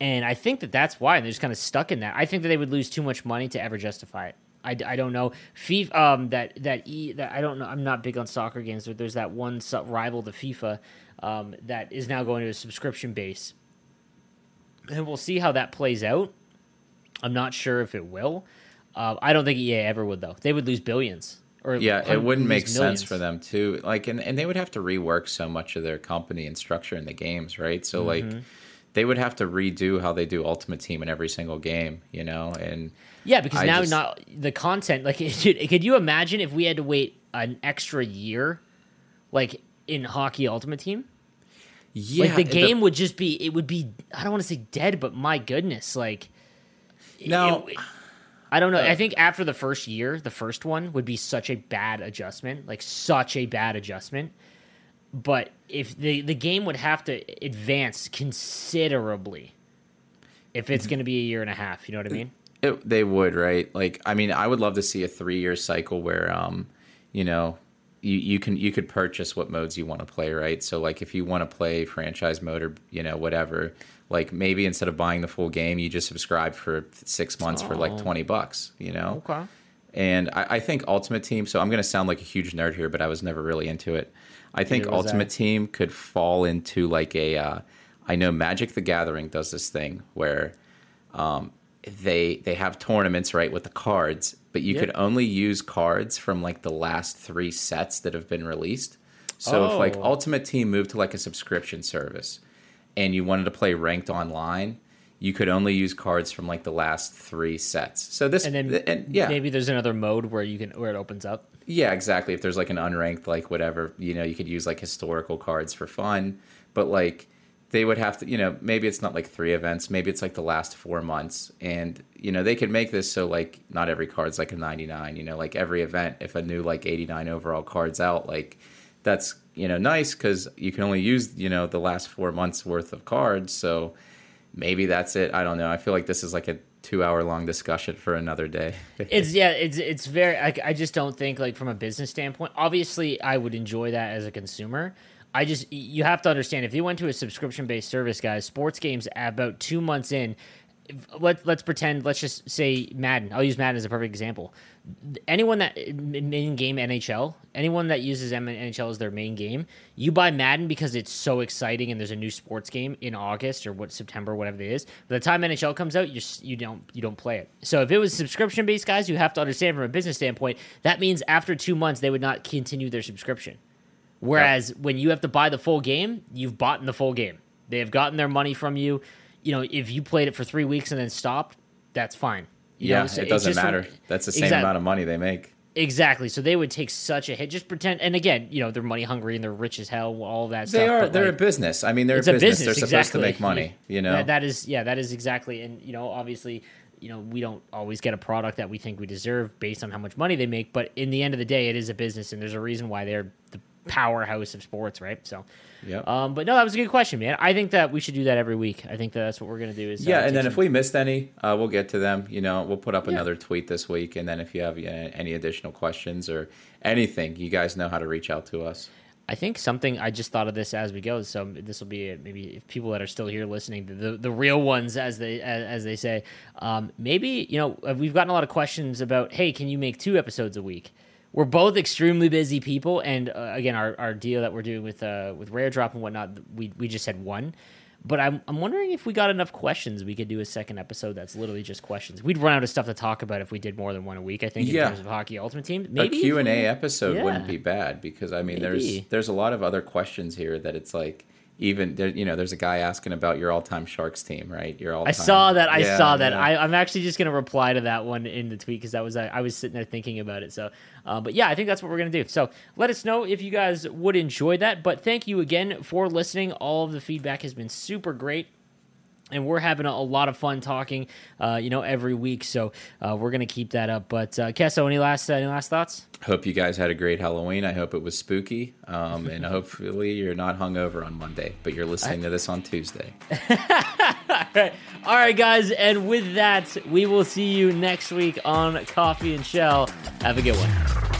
S3: and I think that that's why they're just kind of stuck in that. I think that they would lose too much money to ever justify it. I, I don't know. FIFA um that that e that I don't know. I'm not big on soccer games, but there's that one su- rival to FIFA um that is now going to a subscription base, and we'll see how that plays out. I'm not sure if it will. Uh, I don't think EA ever would though. They would lose billions. Or
S4: Yeah, it wouldn't make sense for them too. Like, and, and they would have to rework so much of their company and structure in the games, right? So, like,
S3: Mm-hmm.
S4: they would have to redo how they do Ultimate Team in every single game, you know? And
S3: Yeah, because
S4: I
S3: now
S4: just-
S3: not the content. Like, dude, could you imagine if we had to wait an extra year, like in Hockey Ultimate Team?
S4: yeah,
S3: like the game would just be. It would be. I don't want to say dead, but my goodness, like.
S4: No.
S3: it- I don't know. I think after the first year, the first one would be such a bad adjustment, like such a bad adjustment. But if the the game would have to advance considerably, if it's
S4: Mm-hmm.
S3: going to be a year and a half, you know what I mean?
S4: It, they would, right? Like, I mean, I would love to see a three-year cycle where, um, you know, you, you can you could purchase what modes you want to play, right? So, like, if you want to play franchise mode or you know whatever, like maybe instead of buying the full game, you just subscribe for six months for like
S3: Oh.
S4: twenty bucks, you know?
S3: Okay.
S4: And I, I think Ultimate Team. So I'm going to sound like a huge nerd here, but I was never really into it. I think
S3: Neither
S4: Ultimate. Team could fall into like a. Uh, I know Magic the Gathering does this thing where um, they they have tournaments right with the cards, but you
S3: Yep.
S4: could only use cards from like the last three sets that have been released. So if like
S3: Oh.
S4: Ultimate Team moved to like a subscription service, and you wanted to play ranked online. You could only use cards from like the last three sets. So this,
S3: And then
S4: and yeah,
S3: maybe there's another mode where you can where it opens up.
S4: yeah, exactly. If there's like an unranked, like whatever, you know, you could use like historical cards for fun, but like they would have to, you know, maybe it's not like three events, maybe it's like the last four months, and you know, they could make this so like not every card's like a 99, you know, like every event, if a new like 89 overall card's out, like that's you know nice because you can only use you know the last four months worth of cards, so maybe that's it. I don't know. I feel like this is like a two hour long discussion for another day.
S3: It's yeah, it's it's very. I, I just don't think like from a business standpoint. Obviously, I would enjoy that as a consumer. I just you have to understand if you went to a subscription based service, guys, sports games about two months in, let let's pretend. Let's just say Madden. I'll use Madden as a perfect example. Anyone that main game NHL, anyone that uses NHL as their main game, you buy Madden because it's so exciting and there's a new sports game in August or what September, whatever it is. By the time NHL comes out, you you don't you don't play it. So if it was subscription based, guys, you have to understand from a business standpoint that means after two months they would not continue their subscription. Whereas yep. when you have to buy the full game, you've bought in the full game. They have gotten their money from you you know, if you played it for three weeks and then stopped, that's fine. You
S4: yeah, know, it doesn't matter. that's the same exactly. amount of money they make.
S3: Exactly. So they would take such a hit. Just pretend. And again, you know, they're money hungry and they're rich as hell. All that
S4: they
S3: stuff.
S4: Are, they're like, a business. I mean, they're a business. a business. They're supposed to make money. You know.
S3: That, that is. Yeah. That is exactly. And you know, obviously, you know, we don't always get a product that we think we deserve based on how much money they make. But in the end of the day, it is a business, and there's a reason why they're the powerhouse of sports, right? So.
S4: Yeah.
S3: Um, but no, that was a good question, man. I think that we should do that every week. I think that that's what we're gonna do. Is
S4: yeah, uh, and then some... if we missed any, uh, we'll get to them. You know, we'll put up yeah. another tweet this week, and then if you have any additional questions or anything, you guys know how to reach out to us.
S3: I think something I just thought of this as we go. So this will be maybe if people that are still here listening, the the real ones, as they as, as they say. Um, maybe you know we've gotten a lot of questions about, hey, can you make two episodes a week? We're both extremely busy people, and uh, again, our, our deal that we're doing with uh, with Rare Drop and whatnot, we we just had one. But I'm I'm wondering if we got enough questions, we could do a second episode that's literally just questions. We'd run out of stuff to talk about if we did more than one a week. I think in yeah. terms of hockey ultimate team, maybe
S4: a Q and A episode yeah. wouldn't be bad because I mean, maybe. there's there's a lot of other questions here that it's like even there, you know, there's a guy asking about your all-time Sharks team, right? Your all. I
S3: saw that. I yeah, saw that. Yeah. I, am actually just gonna reply to that one in the tweet because that was I, I, was sitting there thinking about it. So, uh, but yeah, I think that's what we're gonna do. So let us know if you guys would enjoy that. But thank you again for listening. All of the feedback has been super great and we're having a, a, lot of fun talking, uh, you know, every week. So uh, we're gonna keep that up. But uh, Kesso, any last any last thoughts?
S4: Hope you guys had a great Halloween. I hope it was spooky, um, and hopefully you're not hungover on Monday, but you're listening to this on Tuesday.
S3: All right, all right, guys, and with that, we will see you next week on Coffee and Shell. Have a good one.